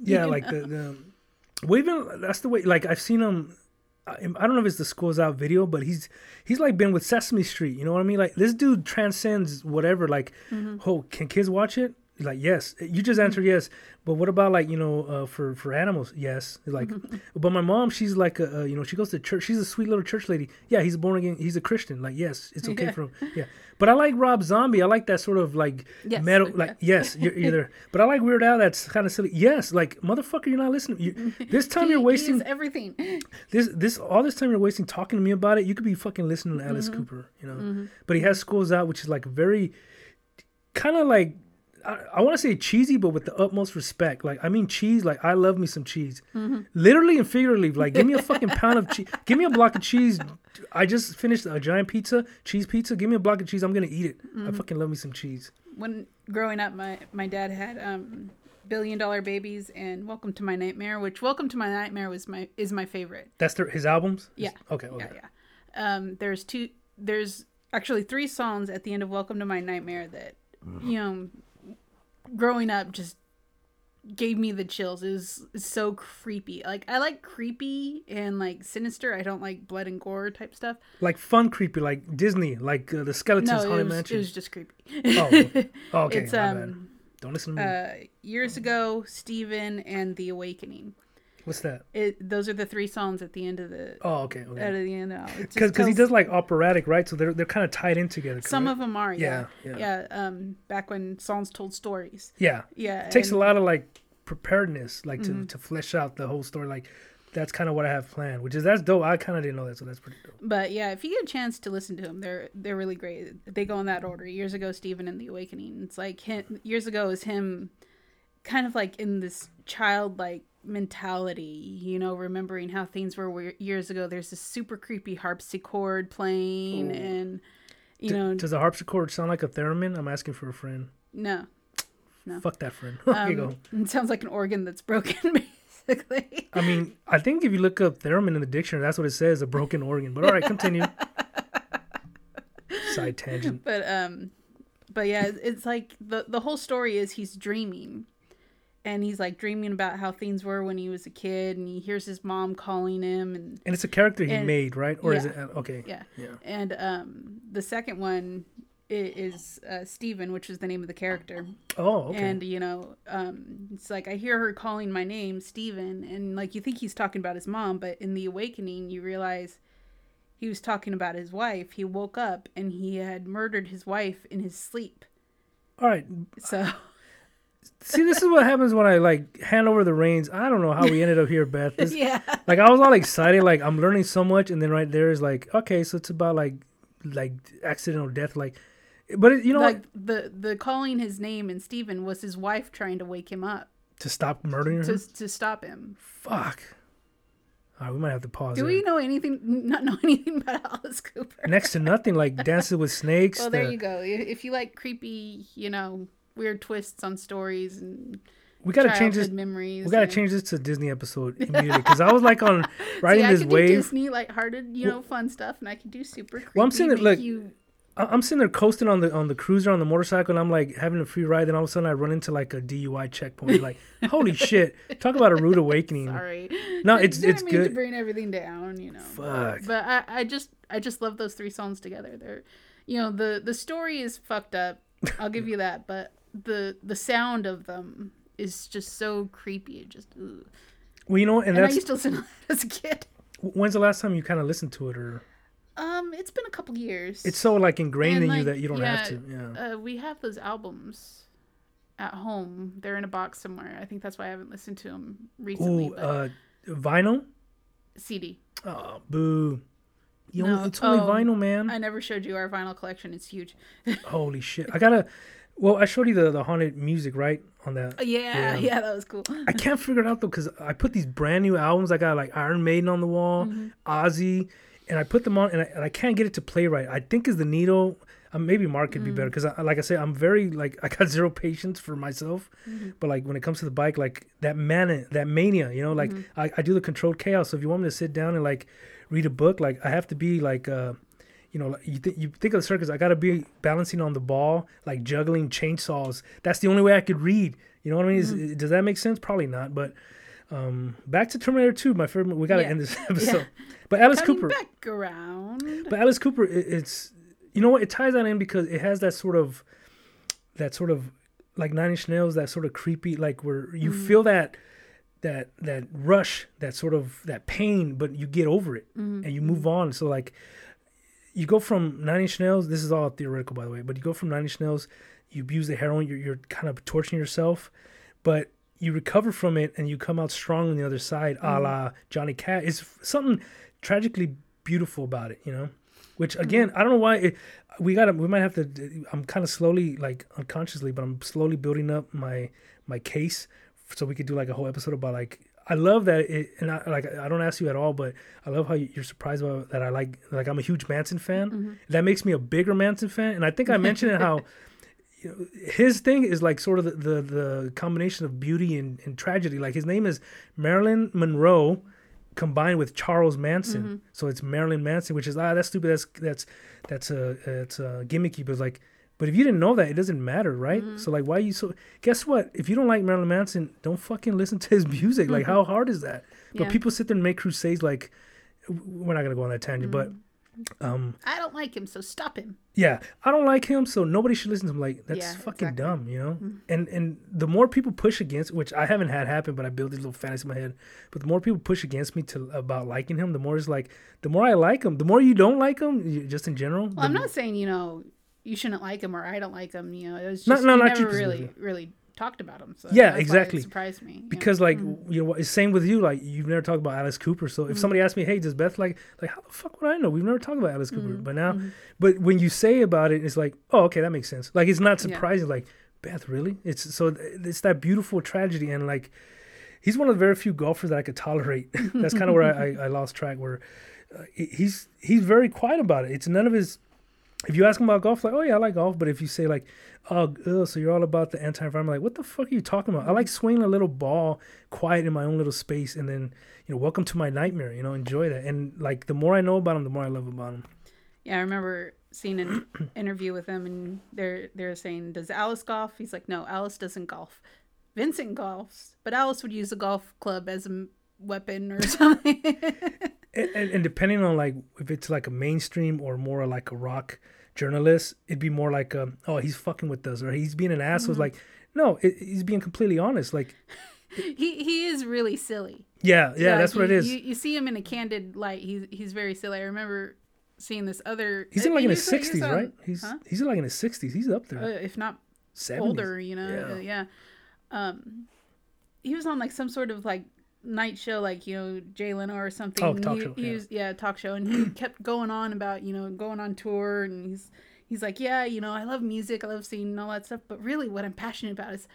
Yeah, like the, the well, even that's the way. Like I've seen him. I I don't know if it's the schools out video, but he's he's like been with Sesame Street. You know what I mean? Like this dude transcends whatever. Like, mm-hmm. oh, can kids watch it? He's like, yes. You just answered yes. But what about like you know uh, for for animals? Yes. He's like, but my mom, she's like a, uh, you know she goes to church. She's a sweet little church lady. Yeah, he's born again. He's a Christian. Like yes, it's okay Yeah. for him. Yeah. But I like Rob Zombie. I like that sort of like Yes. metal. Like yes, you're, you're. But I like Weird Al. That's kind of silly. Yes, like motherfucker, you're not listening. You, this time He- you're wasting everything. this this all this time you're wasting talking to me about it. You could be fucking listening to Alice Cooper, you know. But he has schools out, which is like very kind of like I, I want to say cheesy, but with the utmost respect. Like I mean cheese. Like I love me some cheese, Mm-hmm. literally and figuratively. Like give me a fucking pound of cheese. Give me a block of cheese. I just finished a giant pizza, cheese pizza. Give me a block of cheese. I'm gonna eat it. Mm-hmm. I fucking love me some cheese. when growing up, my my dad had um, billion dollar babies and Welcome to My Nightmare, which Welcome to My Nightmare was my is my favorite. That's their, his albums. Yeah. Okay. Okay. Yeah, yeah. Um, there's two. There's actually three songs at the end of Welcome to My Nightmare that you know, growing up just gave me the chills. It was so creepy. Like I like creepy and like sinister. I don't like blood and gore type stuff. Like fun, creepy, like Disney, like uh, the skeletons No, haunted it was, mansion. it was just creepy. Oh, oh, okay. it's um Don't listen to me. uh years ago, Steven and the Awakening. What's that? It those are the three songs at the end of the Oh, okay. okay. at the end. Of, it Because he does like operatic, right? So they're they're kind of tied in together. some correct? of them are yeah Yeah, yeah, Um, back when songs told stories. yeah. Yeah, It takes a lot of like preparedness, like Mm-hmm. to to flesh out the whole story. Like that's kind of what I have planned, which is that's dope. I kind of didn't know that, so that's pretty dope. But yeah, if you get a chance to listen to them, they're they're really great. They go in that order. Years ago, Steven and the Awakening. It's like him. Years ago is him, kind of like in this childlike mentality. You know, remembering how things were years ago. There's this super creepy harpsichord playing, and you D- know, does the harpsichord sound like a theremin? I'm asking for a friend. no, No. Fuck that friend. Here you go. um, it sounds like an organ that's broken, basically. I mean, I think if you look up theremin in the dictionary, that's what it says, a broken organ. But all right, continue. Side tangent. but um but yeah it's- it's like the the whole story is he's dreaming and he's like dreaming about how things were when he was a kid and he hears his mom calling him and And it's a character he And- made, right? Or is it uh, okay? yeah Yeah. and um the second one is uh, Steven, which is the name of the character. Oh, okay. And you know, um, it's like I hear her calling my name, Steven, and like you think he's talking about his mom, but in the awakening, you realize he was talking about his wife. He woke up and he had murdered his wife in his sleep. all right. So See, this is what happens when I like hand over the reins. I don't know how we ended up here, Beth. This, yeah, like I was all excited, like I'm learning so much, and then right there is like, okay, so it's about like like accidental death, like, but it, you know like what? the the calling his name and Steven was his wife trying to wake him up To stop murdering her. to to stop him. Fuck. All right, we might have to pause. Do there. we know anything? Not know anything about Alice Cooper? Next to nothing, like Dances with Snakes. Well, there you go. If you like creepy, you know, weird twists on stories and we gotta change this. memories, We gotta and- change this to Disney episode immediately because I was like on riding See, this wave. Disney, lighthearted, you know, fun stuff, and I could do super creepy. Well, I'm that, make like, you, I'm sitting there coasting on the on the cruiser on the motorcycle, and I'm like having a free ride. Then all of a sudden, I run into like a DUI checkpoint. Like, holy shit! Talk about a rude awakening. sorry. No, it's Didn't it's mean to bring everything down, you know. Fuck. But I, I just, I just love those three songs together. They're, you know, the the story is fucked up. I'll give you that, but the the sound of them is just so creepy. It just, ugh. Well, you know, and and I that's used to listen to that as a kid. when's the last time you kind of listened to it, or Um, it's been a couple years. it's so like ingrained And, in you that you don't have to. Yeah. Uh, we have those albums at home. They're in a box somewhere. I think that's why I haven't listened to them recently. Ooh, but uh, vinyl. CD. Oh, boo. You No, only, it's only oh, vinyl, man. I never showed you our vinyl collection. It's huge. Holy shit! I gotta. Well, I showed you the the haunted music right on that. Oh, yeah, Yeah. yeah, that was cool. I can't figure it out though because I put these brand new albums. I got like Iron Maiden on the wall, Mm-hmm. Ozzy, and I put them on, and I, and I can't get it to play right. I think is the needle. Um, maybe Mark could be Mm. better because, I, like I say, I'm very like I got zero patience for myself. Mm-hmm. But like when it comes to the bike, like that man, that mania, you know, like Mm-hmm. I, I do the controlled chaos. So if you want me to sit down and like read a book, like I have to be like. uh you know, you, th- you think of the circus, I got to be balancing on the ball, like juggling chainsaws. That's the only way I could read. You know what I mean? Mm-hmm. Is, does that make sense? Probably not. But um, back to Terminator 2, my favorite. We got to Yeah. end this episode. But Alice Coming Cooper. back around. But Alice Cooper, it, it's you know what? It ties that in because it has that sort of that sort of like Nine Inch Nails, that sort of creepy, like where you Mm-hmm. feel that that that rush, that sort of that pain, but you get over it Mm-hmm. and you move on. So like you go from Nine Inch Nails. This is all theoretical, by the way. But you go from Nine Inch Nails. You abuse the heroin. You're, you're kind of torturing yourself, but you recover from it and you come out strong on the other side, a la mm. Johnny Cash. It's something tragically beautiful about it, you know. Which mm. again, I don't know why. It, we gotta we might have to. I'm kind of slowly like unconsciously, but I'm slowly building up my my case so we could do like a whole episode about like I love that it, and I like I don't ask you at all, but I love how you're surprised about that. I like like I'm a huge Manson fan. Mm-hmm. That makes me a bigger Manson fan, and I think I mentioned it how you know, his thing is like sort of the the, the combination of beauty and, and tragedy. Like his name is Marilyn Monroe combined with Charles Manson, Mm-hmm. so it's Marilyn Manson, which is ah that's stupid. That's that's that's a it's a gimmicky, but it's like. But if you didn't know that, it doesn't matter, right? Mm-hmm. So like, why are you so? Guess what? If you don't like Marilyn Manson, don't fucking listen to his music. Like, how hard is that? But Yeah. people sit there and make crusades. Like, we're not gonna go on that tangent, but Mm-hmm. um, I don't like him, so stop him. yeah, I don't like him, so nobody should listen to him. Like, that's Yeah, fucking exactly. dumb, you know. And and the more people push against, which I haven't had happen, but I build these little fantasies in my head. But the more people push against me to about liking him, the more it's like, the more I like him, the more you don't like him, just in general. Well, I'm not saying you know you shouldn't like him or I don't like him. You know, it was just no, you never really really talked about him. So Yeah, exactly. Surprised me know. because like mm. you know it's same with you like you've never talked about alice cooper so if mm. somebody asked me hey does beth like like how the fuck would i know we've never talked about alice cooper mm, but now mm-hmm. but when you say about it it's like oh okay that makes sense like it's not Yeah. surprising like beth really it's so it's that beautiful tragedy and like he's one of the very few golfers that i could tolerate that's kind of where I, I, I lost track where uh, he's he's very quiet about it it's none of his if you ask him about golf, like, oh yeah, I like golf. But if you say like, oh, ugh, so you're all about the anti-environment, like, what the fuck are you talking about? I like swinging a little ball, quiet in my own little space, and then you know, welcome to my nightmare. You know, enjoy that. And like, the more I know about him, the more I love about him. Yeah, I remember seeing an interview with him, and they're they're saying, "Does Alice golf?" He's like, "No, Alice doesn't golf. Vincent golfs, but Alice would use a golf club as a weapon or something." And, and, and depending on like if it's like a mainstream or more like a rock journalist, it'd be more like, um, oh, he's fucking with us, or he's being an asshole. It's Like, no, it, he's being completely honest. Like, he he is really silly. yeah, yeah, that's what it is. you- You, see him in a candid light. He's he's very silly. I remember seeing this other. he's in like in his he he sixties, was right? He's huh? he's like in his sixties. He's up there. uh, if not 70s. older, you know. Yeah. Yeah. yeah. Um, he was on like some sort of like night show, like you know Jay Leno or something. Oh, talk he, show, He yeah. was, yeah, talk show, and he kept going on about you know going on tour, and he's he's like, yeah, you know, I love music, I love singing and all that stuff, but really, what I'm passionate about is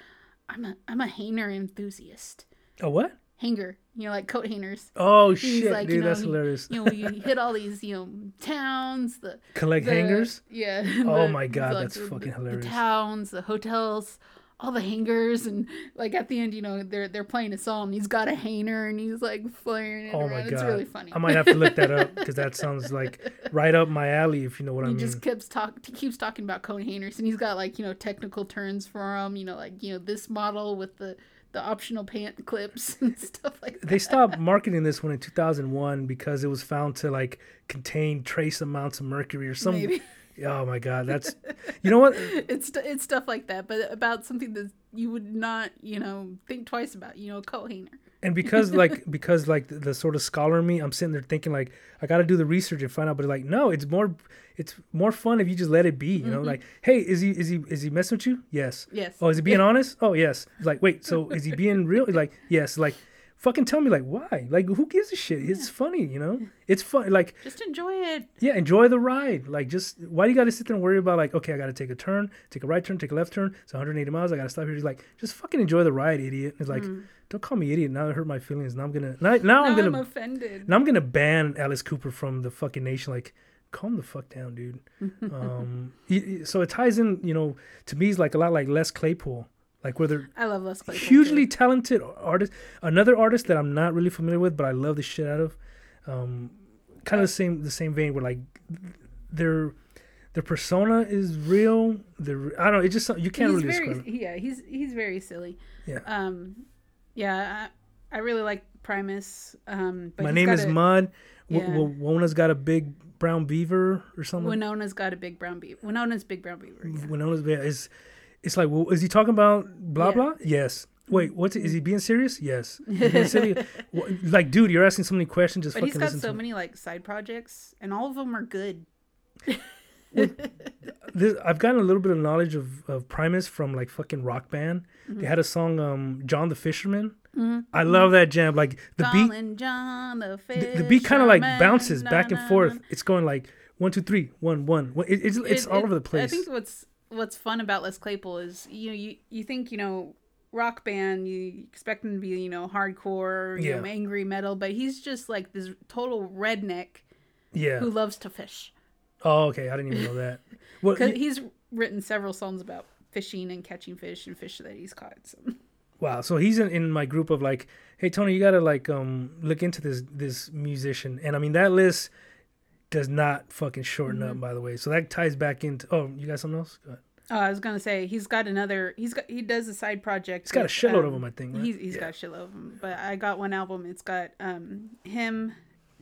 I'm a I'm a hanger enthusiast. Oh what? Hanger, you know, like coat hangers. Oh shit, like, dude, you know, that's he- hilarious. You know, you hit all these, you know, towns, the Collect the- hangers. Yeah. Oh the- my God, like, that's the- fucking hilarious. The towns, the hotels, all the hangers, and like at the end, you know, they're they're playing a song. And he's got a hanger, and he's like flaring it Oh around. my god, It's really funny. I might have to look that up because that sounds like right up my alley. If you know what I mean. he just keeps talk keeps talking about coat hangers, and he's got like you know technical terms for them. You know, like you know this model with the the optional pant clips and stuff like that. they stopped marketing this one in 2001 because it was found to like contain trace amounts of mercury or some. Maybe. Oh my god, that's you know what? it's it's stuff like that, but about something that you would not, you know, think twice about. You know, coat hanger. And because like because like the, the sort of scholar in me, I'm sitting there thinking like I got to do the research and find out. But like no, it's more it's more fun if you just let it be. You know, Mm-hmm. like hey, is he is he is he messing with you? Yes. Yes. Oh, is he being honest? Oh, yes. Like, wait, so is he being real? Like, yes. Like, fucking tell me, like, why? Like, who gives a shit? It's funny, you know? It's fun. Like, Just enjoy it. yeah, enjoy the ride. Like, just, why do you got to sit there and worry about, like, okay, I got to take a turn, take a right turn, take a left turn. It's 180 miles. I got to stop here. Just like, just fucking enjoy the ride, idiot. It's like, don't call me idiot. Now it hurt my feelings. Now I'm going to, now, now Now I'm I'm, going to, offended. now I'm going to ban Alice Cooper from the fucking nation. Like, calm the fuck down, dude. um, so it ties in, you know, to me, it's like a lot like Les Claypool. Like, whether I love Les Claypool. hugely too. talented artist. Another artist that I'm not really familiar with, but I love the shit out of. Um, kind of the same the same vein where like their their persona is real. Their I don't know. It just you can't he's really very describe it. yeah. He's he's very silly. Yeah. Um, yeah. I, I really like Primus. Um, My name is a- Mud. Yeah. W- W- Wynona's got a big brown beaver or something. Wynona's got a big brown beaver. Wynona's big brown beaver. Yeah. Wynona's yeah, is it's like well, is he talking about blah Yeah. blah? Yes. Wait, what's it? Is he being serious? Yes. Being serious? Like, dude, you're asking so many questions. Just But he's got so many like side projects, and all of them are good. this, I've gotten a little bit of knowledge of, of Primus from like fucking rock band. Mm-hmm. They had a song, um, John the Fisherman. I love that jam. Like the beat, John the the, the beat kind of like bounces back and forth. It's going like one two three one one. One- It, it's it's It- all it- over the place. I think what's what's fun about Les Claypool is you know you you think you know rock band you expect him to be you know hardcore you know Yeah. angry metal but he's just like this total redneck yeah. who loves to fish. Oh, okay. I didn't even know that. Well, 'Cause y- he's written several songs about fishing and catching fish and fish that he's caught. So. wow. So he's in, in my group of like, hey Tony, you gotta like um look into this this musician, and I mean that list does not fucking shorten Mm-hmm. up. By the way, so that ties back into. Oh, you got something else? Go ahead. Oh, I was gonna say he's got another. He's got he does a side project. He's got a with, shitload of um, them, I think. Right? He's he's Yeah. got a shitload of them. But I got one album. It's got um him,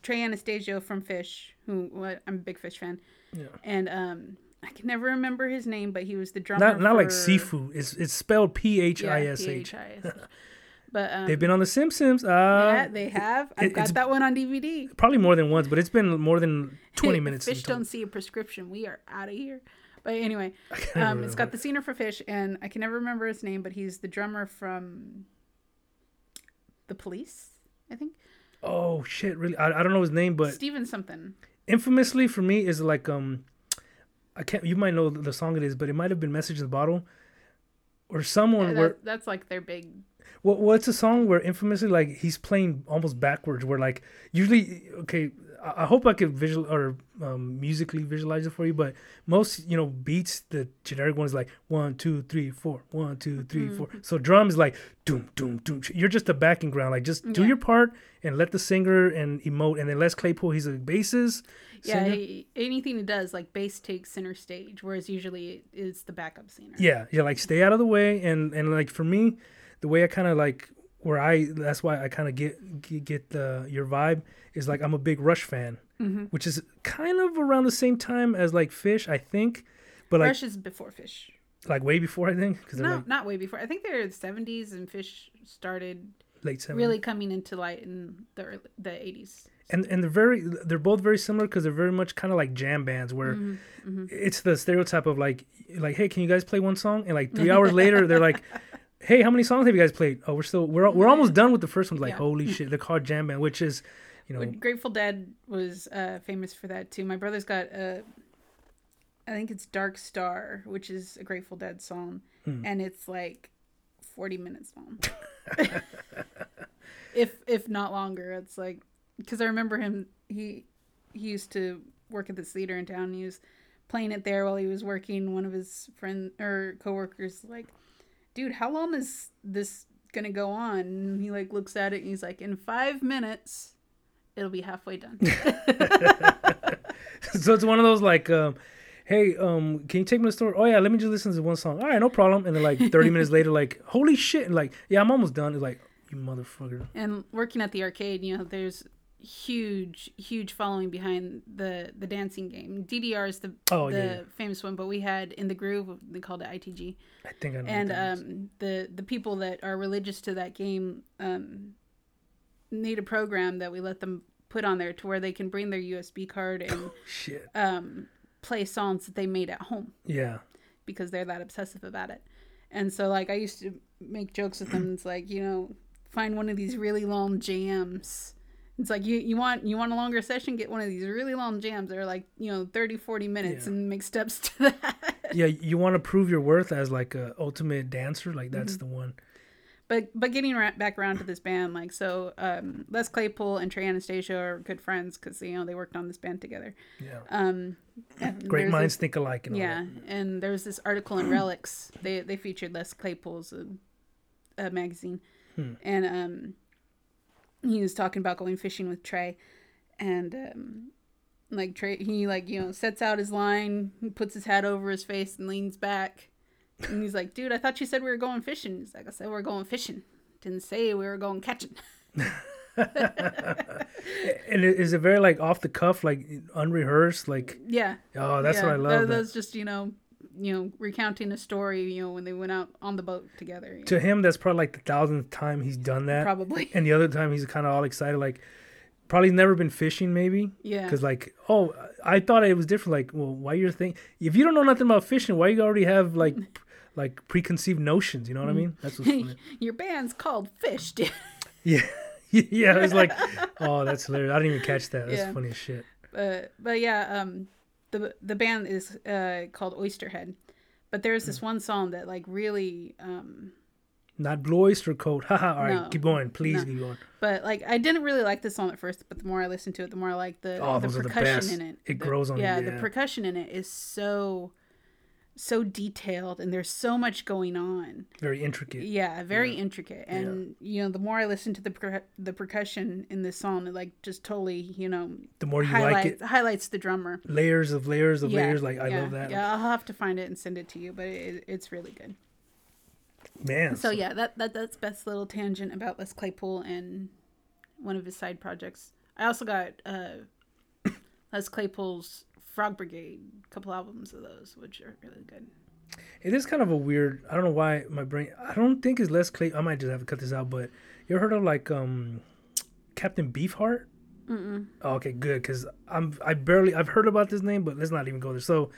Trey Anastasio from Phish, who what I'm a big Phish fan, Yeah. and um I can never remember his name, but he was the drummer. Not not like for- seafood. It's it's spelled P H I S H. But um, They've been on the Simpsons. Uh, yeah, they have. I've it- got that one on DVD. probably more than once, but it's been more than twenty minutes. Fish don't see a prescription. We are out of here. But anyway, um, it's got the singer for Phish, and I can never remember his name, but he's the drummer from the Police, I think. Oh shit! Really, I, I don't know his name, but Steven something. infamously for me is like um, I can't. You might know the the song it is, but it might have been "Message in the Bottle," or someone where that, that's like their big. Well, well, it's a song where infamously, like, he's playing almost backwards. Where, like, usually, okay, I, hope I could visual or um, musically visualize it for you. But most, you know, beats, the generic one is like one, two, three, four, one, two, three, four. So drums like doom, doom, doom. You're just the backing ground. Like, just do Yeah. your part and let the singer and emote. And then Les Claypool, he's a bassist. Yeah, he, anything he does, like bass takes center stage, whereas usually it's the backup singer. Yeah, yeah, like stay out of the way, and and like for me, the way I kind of like where I that's why I kind of get get, get the your vibe is like I'm a big Rush fan, Mm-hmm. which is kind of around the same time as like Phish, I think, but like Rush is before Phish. like way before I think they're No, like not way before. I think they're the 70s, and Phish started late 70s. really coming into light in the early, the 80s. and and they're very they're both very similar because they're very much kind of like jam bands where Mm-hmm, it's the stereotype of like like hey can you guys play one song and like three hours later they're like hey how many songs have you guys played oh we're still we're we're almost done with the first one like Yeah. holy shit they're called jam band which is you know Grateful Dead was uh, famous for that too. My brother's got a, I think it's Dark Star, which is a Grateful Dead song, Hmm. and it's like forty minutes long, if if not longer. It's like because I remember him. He he used to work at this theater in town. And he was playing it there while he was working. One of his friend or coworkers like, dude, how long is this gonna go on? And he like looks at it and he's like, in five minutes it'll be halfway done. so it's one of those like um hey um can you take me to the store? Oh yeah let me just listen to one song. All right no problem. And then like 30 minutes later like holy shit. And like yeah i'm almost done. It's like you motherfucker. And working at the arcade, you know, there's huge, huge following behind the the dancing game. DDR is the Oh, the yeah, yeah. famous one, but we had in the groove they called it ITG, i think i know and um, the the people that are religious to that game um, need a program that we let them put on there to where they can bring their USB card and shit um, play songs that they made at home. yeah because they're that obsessive about it. And so like I used to make jokes with them. It's like, you know, find one of these really long jams. It's like you, you want you want a longer session, get one of these really long jams. They're like, you know, 30, 40 minutes Yeah. and make steps to that. yeah you want to prove your worth as like a ultimate dancer like that's Mm-hmm. the one but but getting ra- back around to this band, like so um, Les Claypool and Trey Anastasio are good friends because you know they worked on this band together. yeah Um, great minds this- think alike and all Yeah, and there was this article in Relix. They they featured Les Claypool's uh, uh, magazine, Hmm. and um, he was talking about going fishing with Trey, and um, like Trey, he like you know sets out his line, puts his hat over his face and leans back, and he's like, "Dude, I thought you said we were going fishing." He's like, "I said we are going fishing. Didn't say we were going catching." and it- is it very like off the cuff like unrehearsed like Yeah, oh that's yeah, what i love that- that's just you know, you know, recounting a story. You know, when they went out on the boat together. to know, him that's probably like the thousandth time he's done that probably. and the other time he's kind of all excited like probably never been fishing maybe Yeah. because like oh i thought it was different like well why you're think if you don't know nothing about fishing why you already have like like preconceived notions you know what i mean that's what's funny Your band's called Phish, dude. yeah yeah it's like oh that's hilarious i didn't even catch that that's Yeah. funny as shit But but yeah, um, the the band is uh, called Oysterhead, but there's Hmm. this one song that like really, um, Not Blue Oyster Cult. Haha. All right, No. keep going. Please No. keep going. but like I didn't really like this song at first, but the more I listened to it, the more I like the Oh, the are the percussion in it. It The- grows on you, yeah, the percussion in it is so so detailed and there's so much going on. Very intricate. Yeah, very intricate. And you know, the more I listen to the per- the percussion in this song, it like just totally, you know, The more you highlights like it, highlights the drummer. layers of layers of Yeah, layers. Like I yeah, love that. Yeah, I'll have to find it and send it to you, but it, it's really good. Man. So yeah, that, that that's Beth's little tangent about Les Claypool and one of his side projects. I also got uh, Les Claypool's Frog Brigade, a couple albums of those, which are really good. It is kind of a weird. I don't know why my brain. I don't think it's Les Clay. I might just have to cut this out. But you ever heard of like um, Captain Beefheart? Mm-mm. Oh, okay, good. Because I'm I barely I've heard about this name, but let's not even go there. So,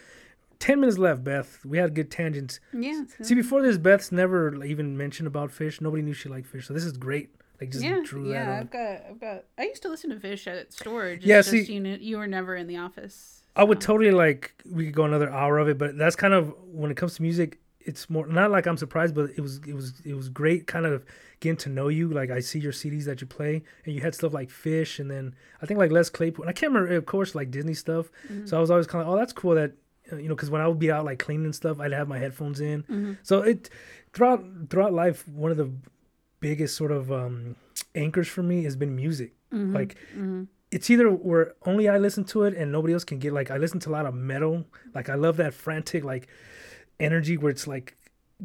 ten minutes left, Beth. We had good tangents. Yeah. See, before this, Beth's never even mentioned about Phish. Nobody knew she liked Phish. So this is great. Like just yeah, drew yeah. that on. I've got, I've got. I used to listen to Phish at storage. It's Yeah, just see- you, kn- you were never in the office. I would totally like we could go another hour of it, but that's kind of when it comes to music. It's more not like I'm surprised, but it was it was it was great, kind of getting to know you. Like I see your CDs that you play, and you had stuff like Phish, and then I think like Les Claypool. And I can't remember, of course, like Disney stuff. Mm-hmm. So I was always kind of, oh, that's cool that uh, you know, because when I would be out like cleaning and stuff, I'd have my headphones in. Mhm. So it throughout throughout life, one of the biggest sort of um, anchors for me has been music. Mhm, Like mhm. It's either where only I listen to it and nobody else can get like I listen to a lot of metal. Like I love that frantic like energy where it's like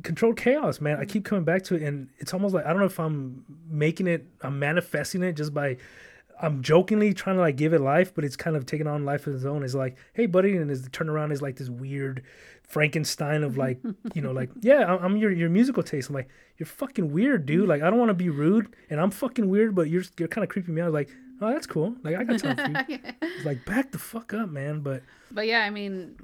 controlled chaos, man. I keep coming back to it and it's almost like I don't know if I'm making it I'm manifesting it just by I'm jokingly trying to like give it life, but it's kind of taking on life of its own. It's like, hey buddy, and his turnaround is like this weird Frankenstein of like, you know, like, yeah, I'm- I'm your your musical taste. I'm like, you're fucking weird, dude. Like, I don't want to be rude, and I'm fucking weird, but you're you're kind of creeping me out. Like, oh, that's cool. Like, I got time for you. It's like, back the fuck up, man. But But yeah, I mean,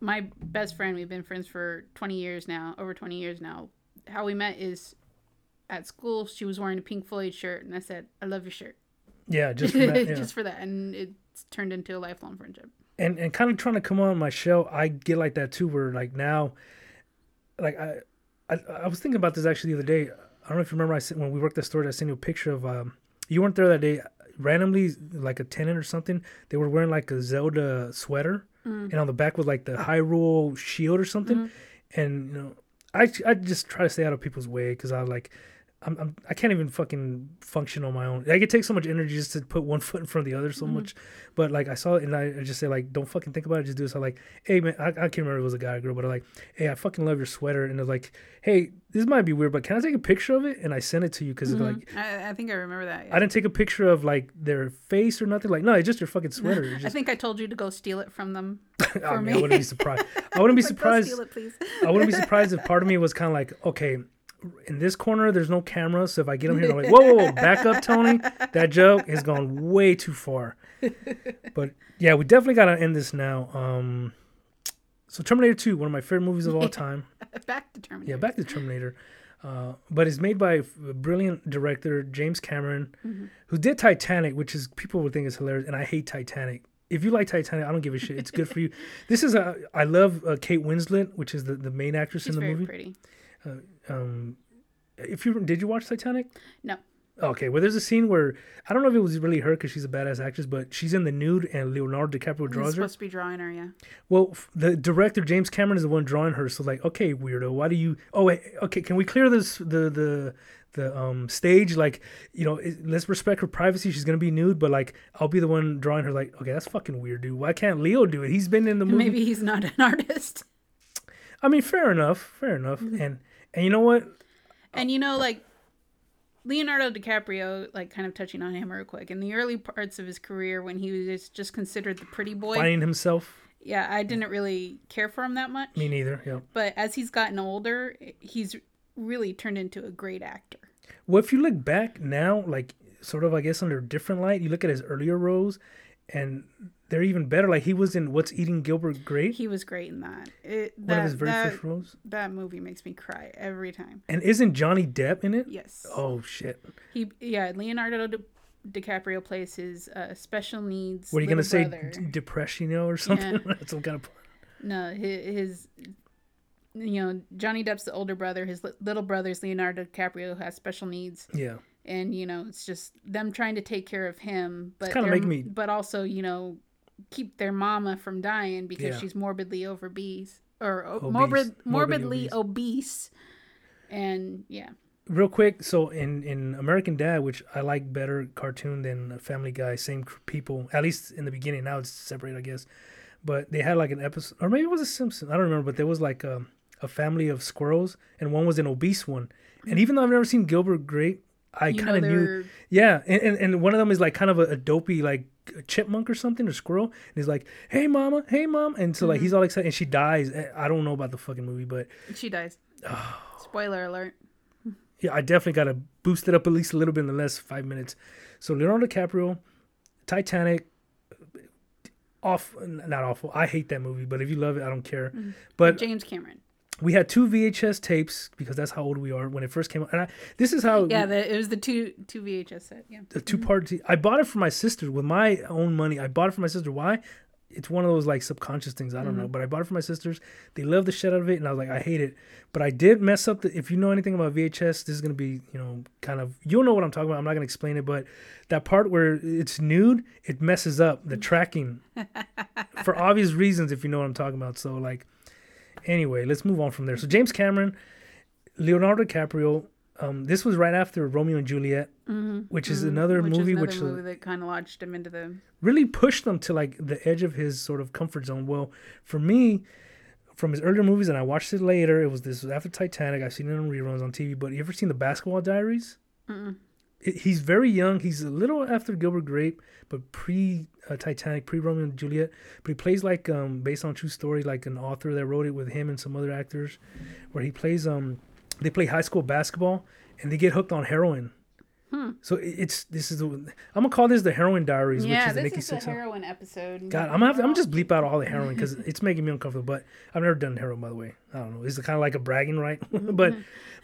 my best friend, we've been friends for 20 years now, over 20 years now. How we met is at school. She was wearing a Pink Floyd shirt, and I said, I love your shirt. yeah, just for that, yeah. Just for that. And it's turned into a lifelong friendship. and and kind of trying to come on my show, I get like that too. Where like now, like I, I, I was thinking about this actually the other day. I don't know if you remember. I sent when we worked at storage. I sent you a picture of. Um, you weren't there that day. Randomly, like a tenant or something, they were wearing like a Zelda sweater, mm. and on the back was like the Hyrule shield or something. Mm-hmm. And you know, I I just try to stay out of people's way because I like. I'm, I'm I can't even fucking function on my own. Like it takes so much energy just to put one foot in front of the other so mm-hmm. much. But like I saw it and I, I just say like don't fucking think about it, just do it. So like, hey man, I, I can't remember if it was a guy or girl, but I'm like, hey, I fucking love your sweater. And they're like, hey, this might be weird, but can I take a picture of it? And I sent it to you because it's mm-hmm. like I, I think I remember that. yeah. I didn't take a picture of like their face or nothing. Like no, it's just your fucking sweater. It's I think I told you to go steal it from them. I, oh, for mean, me. I wouldn't be surprised. I wouldn't be Go surprised. it, please. I wouldn't be surprised if part of me was kind of like, okay, in this corner, there's no camera. So if I get him here, I'm like, whoa, whoa, whoa, back up, Tony. That joke has gone way too far. But yeah, we definitely got to end this now. Um, so Terminator 2, one of my favorite movies of all time. Back to Terminator. Yeah, back to Terminator. Uh, but it's made by a brilliant director, James Cameron, who did Titanic, which is people would think is hilarious, and I hate Titanic. If you like Titanic, I don't give a shit. It's good for you. This is a I love uh, Kate Winslet, which is the, the main actress She's in the very movie. pretty. Um, if you did you watch Titanic? No. Okay, well, there's a scene where I don't know if it was really her because she's a badass actress, but she's in the nude and Leonardo DiCaprio He's draws her. supposed to be drawing her, yeah. Well, f- the director James Cameron is the one drawing her. So like, okay, weirdo, why do you? Oh, wait, okay, can we clear this the the the um stage? Like, you know, it, let's respect her privacy. She's gonna be nude, but like, I'll be the one drawing her. Like, okay, that's fucking weird, dude. Why can't Leo do it? He's been in the movie. Maybe he's not an artist. I mean, fair enough, fair enough. And and you know what? And you know, like Leonardo DiCaprio, like kind of touching on him real quick, in the early parts of his career when he was just considered the pretty boy, Finding himself. yeah, I didn't really care for him that much. Me neither. Yeah. But as he's gotten older, he's really turned into a great actor. Well, if you look back now, like sort of, I guess under a different light, you look at his earlier roles, and they're even better. Like he was in What's Eating Gilbert Grape, He was great in that. It, one that, of his very that, first roles. that movie makes me cry every time. And isn't Johnny Depp in it? Yes. Oh shit! He yeah, Leonardo Di- DiCaprio plays his uh, special needs. Were you gonna little say brother. d- depression or something? That's some kind of. No, his, his, you know, Johnny Depp's the older brother. His li- little brother's Leonardo DiCaprio who has special needs, Yeah. and you know, it's just them trying to take care of him, but kinda they're- me- but also you know, keep their mama from dying because Yeah. she's morbidly obese or Obese. morbid, Morbidly morbidly obese. and yeah, Real quick, so in in American Dad, which I like better cartoon than Family Guy, same people. At least in the beginning. Now it's separate I guess. But they had like an episode, or maybe it was a Simpson. I don't remember. But there was like a, a family of squirrels, and one was an obese one. And even though I've never seen Gilbert Grape, I kind of knew. Yeah, and, and, and one of them is like kind of a, a dopey like chipmunk or something or squirrel, and he's like, "Hey, mama, hey, mom," and so like he's mm-hmm. all excited, and she dies. Eh, I don't know about the fucking movie, but she dies. Spoiler alert. yeah, I definitely got to boost it up at least a little bit in the last five minutes. So Leonardo DiCaprio, Titanic, off, not awful. I hate that movie, but if you love it, I don't care. Mm-hmm. But James Cameron. We had two VHS tapes because that's how old we are when it first came out. And I, this is how Yeah, the, it was the two two VHS set. Yeah. the two mm-hmm. part. I bought it for my sister with my own money. I bought it for my sister. Why? It's one of those like subconscious things. I don't know, mm-hmm. but I bought it for my sisters. They love the shit out of it, and I was like, I hate it. But I did mess up. The, if you know anything about VHS, this is gonna be you know kind of you'll know what I'm talking about. I'm not gonna explain it, but that part where it's nude, it messes up the tracking for obvious reasons. If you know what I'm talking about. So like, anyway, let's move on from there. So James Cameron, Leonardo DiCaprio. Um, this was right after Romeo and Juliet, which is another Which movie is another which movie that kind of launched him into the really pushed him to like the edge of his sort of comfort zone. Well, for me, from his earlier movies, and I watched it later. It was this was after Titanic. I've seen it on reruns on TV. But you ever seen the Basketball Diaries? It, he's very young. He's a little after Gilbert Grape, but pre uh, Titanic, pre Romeo and Juliet. But he plays like um based on true story, like an author that wrote it with him and some other actors, where he plays um they play high school basketball and they get hooked on heroin. So it's this is the I'm gonna call this the heroin diaries, yeah. which is the This Nikki is the Six. heroin episode. God, I'm gonna have I'm just bleep out all the heroin because it's making me uncomfortable. But I've never done heroin, by the way. I don't know. It's kind of like a bragging right? but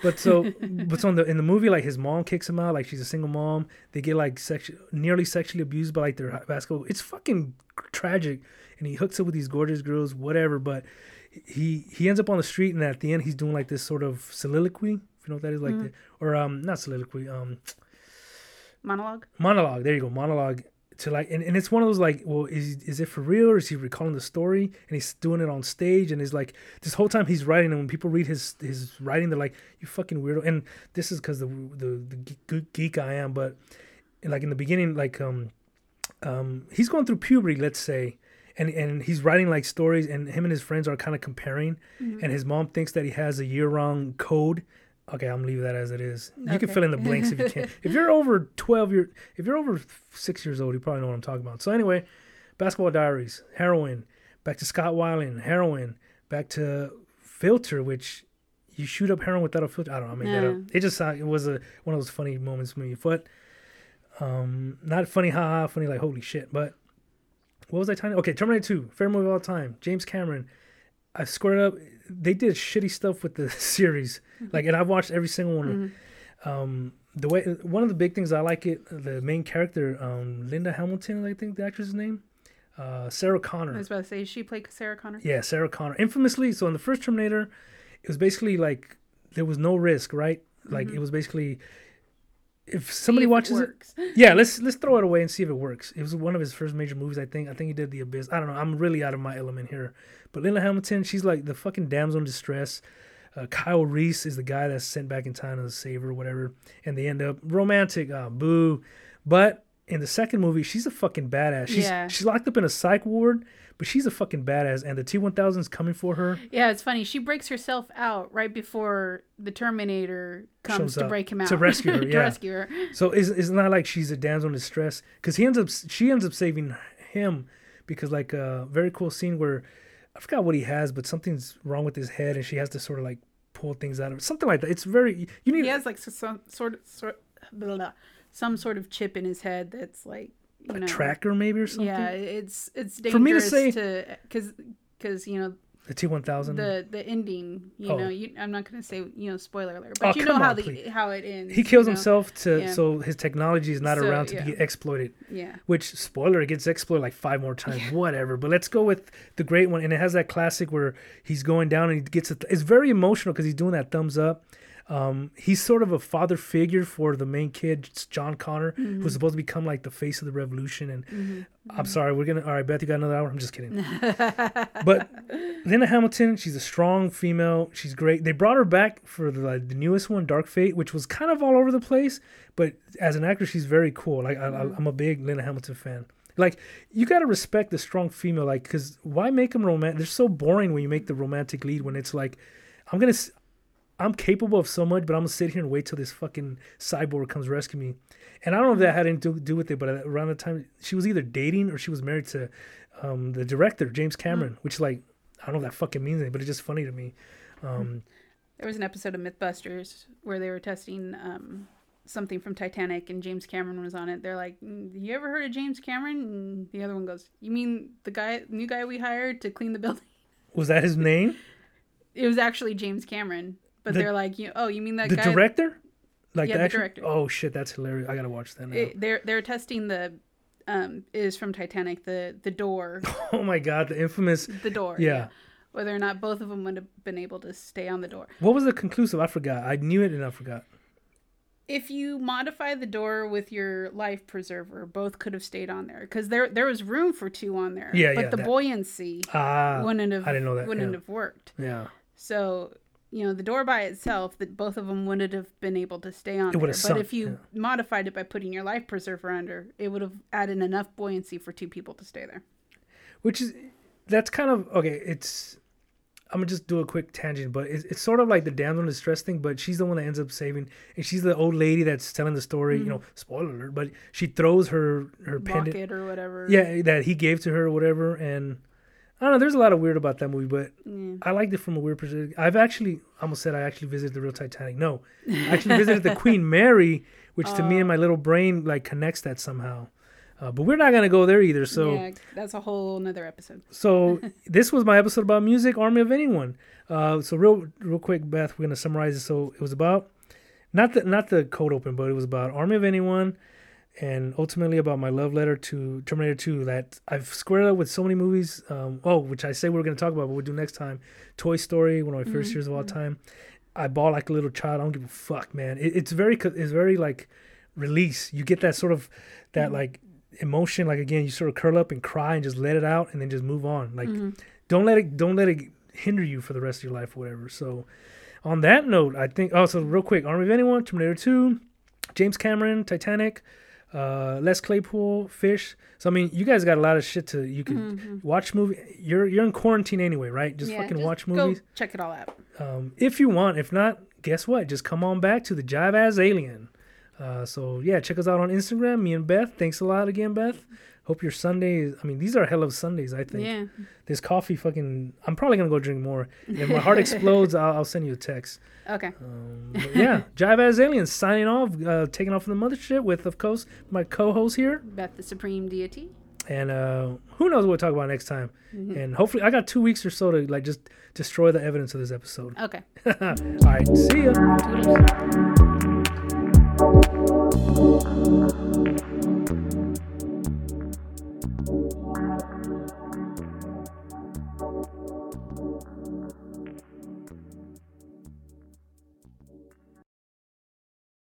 but so but so in the in the movie, like his mom kicks him out. Like she's a single mom. They get like sexu- nearly sexually abused by like their basketball. It's fucking tragic. And he hooks up with these gorgeous girls, whatever. But he he ends up on the street, and at the end, he's doing like this sort of soliloquy. If you know what that is, like the, or um not soliloquy, um monologue. monologue. There you go, monologue. To like, and, and it's one of those like, well, is is it for real or is he recalling the story? And he's doing it on stage, and he's like, this whole time he's writing, and when people read his his writing, they're like, you fucking weirdo. And this is because the the the geek, geek I am, but like in the beginning, like um um he's going through puberty, let's say. And, and he's writing like stories, and him and his friends are kind of comparing. And his mom thinks that he has a year-round code. Okay, I'm leaving that as it is. You can fill in the blanks if you can. if you're over 12 year, if you're over six years old, you probably know what I'm talking about. So anyway, basketball diaries, heroin, back to Scott Weiland, heroin, back to filter, which you shoot up heroin without a filter. I don't know. I made that up. It just it was a one of those funny moments for me, but um, not funny, haha, funny like holy shit. But what was I telling? you? Okay, Terminator 2, favorite movie of all time. James Cameron. I squared up. They did shitty stuff with the series, like, and I've watched every single one. Um, the way one of the big things I like it, the main character, um, Linda Hamilton, I think the actress's name, uh, Sarah I Connor. was about to say, she played Sarah Connor. Yeah, Sarah Connor. Infamously, so in the first Terminator, it was basically like there was no risk, right? Like it was basically if somebody if watches it, works. yeah, let's let's throw it away and see if it works. It was one of his first major movies, I think. I think he did The Abyss. I don't know. I'm really out of my element here. But Linda Hamilton, she's like the fucking damsel in distress. Uh, Kyle Reese is the guy that's sent back in time to save her, or whatever. And they end up romantic. Ah, boo. But in the second movie, she's a fucking badass. She's Yeah. she's locked up in a psych ward, but she's a fucking badass. And the T1000 is coming for her. Yeah, it's funny. She breaks herself out right before the Terminator comes Shows to up break him out to rescue her, to yeah. rescue her. So it's, it's not like she's a damsel in distress because he ends up she ends up saving him because like a very cool scene where I forgot what he has, but something's wrong with his head and she has to sort of like pull things out of something like that. It's very you need He has like some sort of sort blah, blah, some sort of chip in his head that's like you a know tracker maybe or something. yeah it's it's dangerous For me to say- to because because you know The T one thousand. the the ending. You Oh. know, you, I'm not gonna say you know spoiler alert, Oh, but you know how on, the please. how it ends. He kills you know? himself to Yeah. so his technology is not So, around to yeah. be exploited. Yeah. Which spoiler, it gets exploited like five more times. Whatever. But let's go with the great one, and it has that classic where he's going down and he gets a. it's very emotional because he's doing that thumbs up. Um, he's sort of a father figure for the main kid, it's John Connor, Mm-hmm. who's supposed to become like the face of the revolution. And I'm sorry, we're gonna. All right, Beth, you got another hour. I'm just kidding. but Linda Hamilton, she's a strong female. She's great. They brought her back for the, like, the newest one, Dark Fate, which was kind of all over the place. But as an actress, she's very cool. Like I, I, I'm a big Linda Hamilton fan. Like you gotta respect the strong female. Like, cause why make them romantic? They're so boring when you make the romantic lead. When it's like, I'm gonna, I'm capable of so much, but I'm gonna sit here and wait till this fucking cyborg comes rescue me. And I don't know if that had anything to do with it, but around the time she was either dating or she was married to um, the director James Cameron, which like I don't know if that fucking means anything, but it's just funny to me. Um, There was an episode of MythBusters where they were testing um, something from Titanic, and James Cameron was on it. They're like, "Mm, "You ever heard of James Cameron?" And the other one goes, "You mean the guy, new guy we hired to clean the building?" was that his name? It was actually James Cameron, but The- they're like, "You, oh, you mean that the guy?" director? Like Yeah, the, the actual- director. Oh shit, that's hilarious. I gotta watch that. It, they're they're testing the um is from Titanic the the door oh my god, the infamous. the door Yeah. whether or not both of them would have been able to stay on the door. What was the conclusive? I forgot. I knew it and I forgot. If you modify the door with your life preserver, both could have stayed on there because there there was room for two on there. Yeah, but yeah, the that- buoyancy Ah, wouldn't have I didn't know that, wouldn't yeah. have worked. yeah. So you know the door by itself, that both of them wouldn't have been able to stay on It But if you modified it by putting your life preserver under, it would have added enough buoyancy for two people to stay there. Which is that's kind of okay. It's I'm gonna just do a quick tangent, but it's, it's sort of like the damsel in distress thing. But she's the one that ends up saving, and she's the old lady that's telling the story. You mm-hmm. know, spoiler alert, but she throws her her pendant, or whatever. yeah, that he gave to her or whatever. And I don't know. There's a lot of weird about that movie, but Yeah. I liked it from a weird perspective. I've actually almost said I actually visited the real Titanic. No, I actually visited the Queen Mary, which to me and my little brain like connects that somehow. Uh, but we're not gonna go there either. So. yeah, that's a whole nother episode. So this was my episode about music, Army of Anyone. Uh, so real, real quick, Beth, we're gonna summarize it. So it was about not the not the code open, but it was about Army of Anyone, and ultimately about my love letter to Terminator 2. That I've squared up with so many movies. Um, oh, which I say we are gonna talk about, but we'll do next time. Toy Story, one of my first mm-hmm. years of all mm-hmm. time. I bought like a little child. I don't give a fuck, man. It, it's very, it's very like release. You get that sort of that mm-hmm. like emotion. Like again, you sort of curl up and cry and just let it out, and then just move on. Like don't let it don't let it hinder you for the rest of your life or whatever. So on that note, I think oh so real quick, Army of Anyone, Terminator 2, James Cameron, Titanic, uh Les Claypool, Phish. So I mean you guys got a lot of shit to you can watch movie you're you're in quarantine anyway, right? Just Mm-hmm. Yeah, fucking just watch go movies. check it all out. Um if you want. If not, guess what? Just come on back to the Jive As Alien. Uh, so yeah, check us out on Instagram. Me and Beth. Thanks a lot again, Beth. Hope your Sunday. Is, I mean, these are hell of Sundays. I think Yeah. this coffee fucking i'm probably gonna go drink more if my heart explodes I'll, I'll send you a text Okay. um, yeah jive as aliens signing off uh, taking off from the mothership with of course my co-host here Beth the Supreme Deity. and uh, who knows what we'll talk about next time and hopefully i got two weeks or so to like just destroy the evidence of this episode Okay. all right see ya.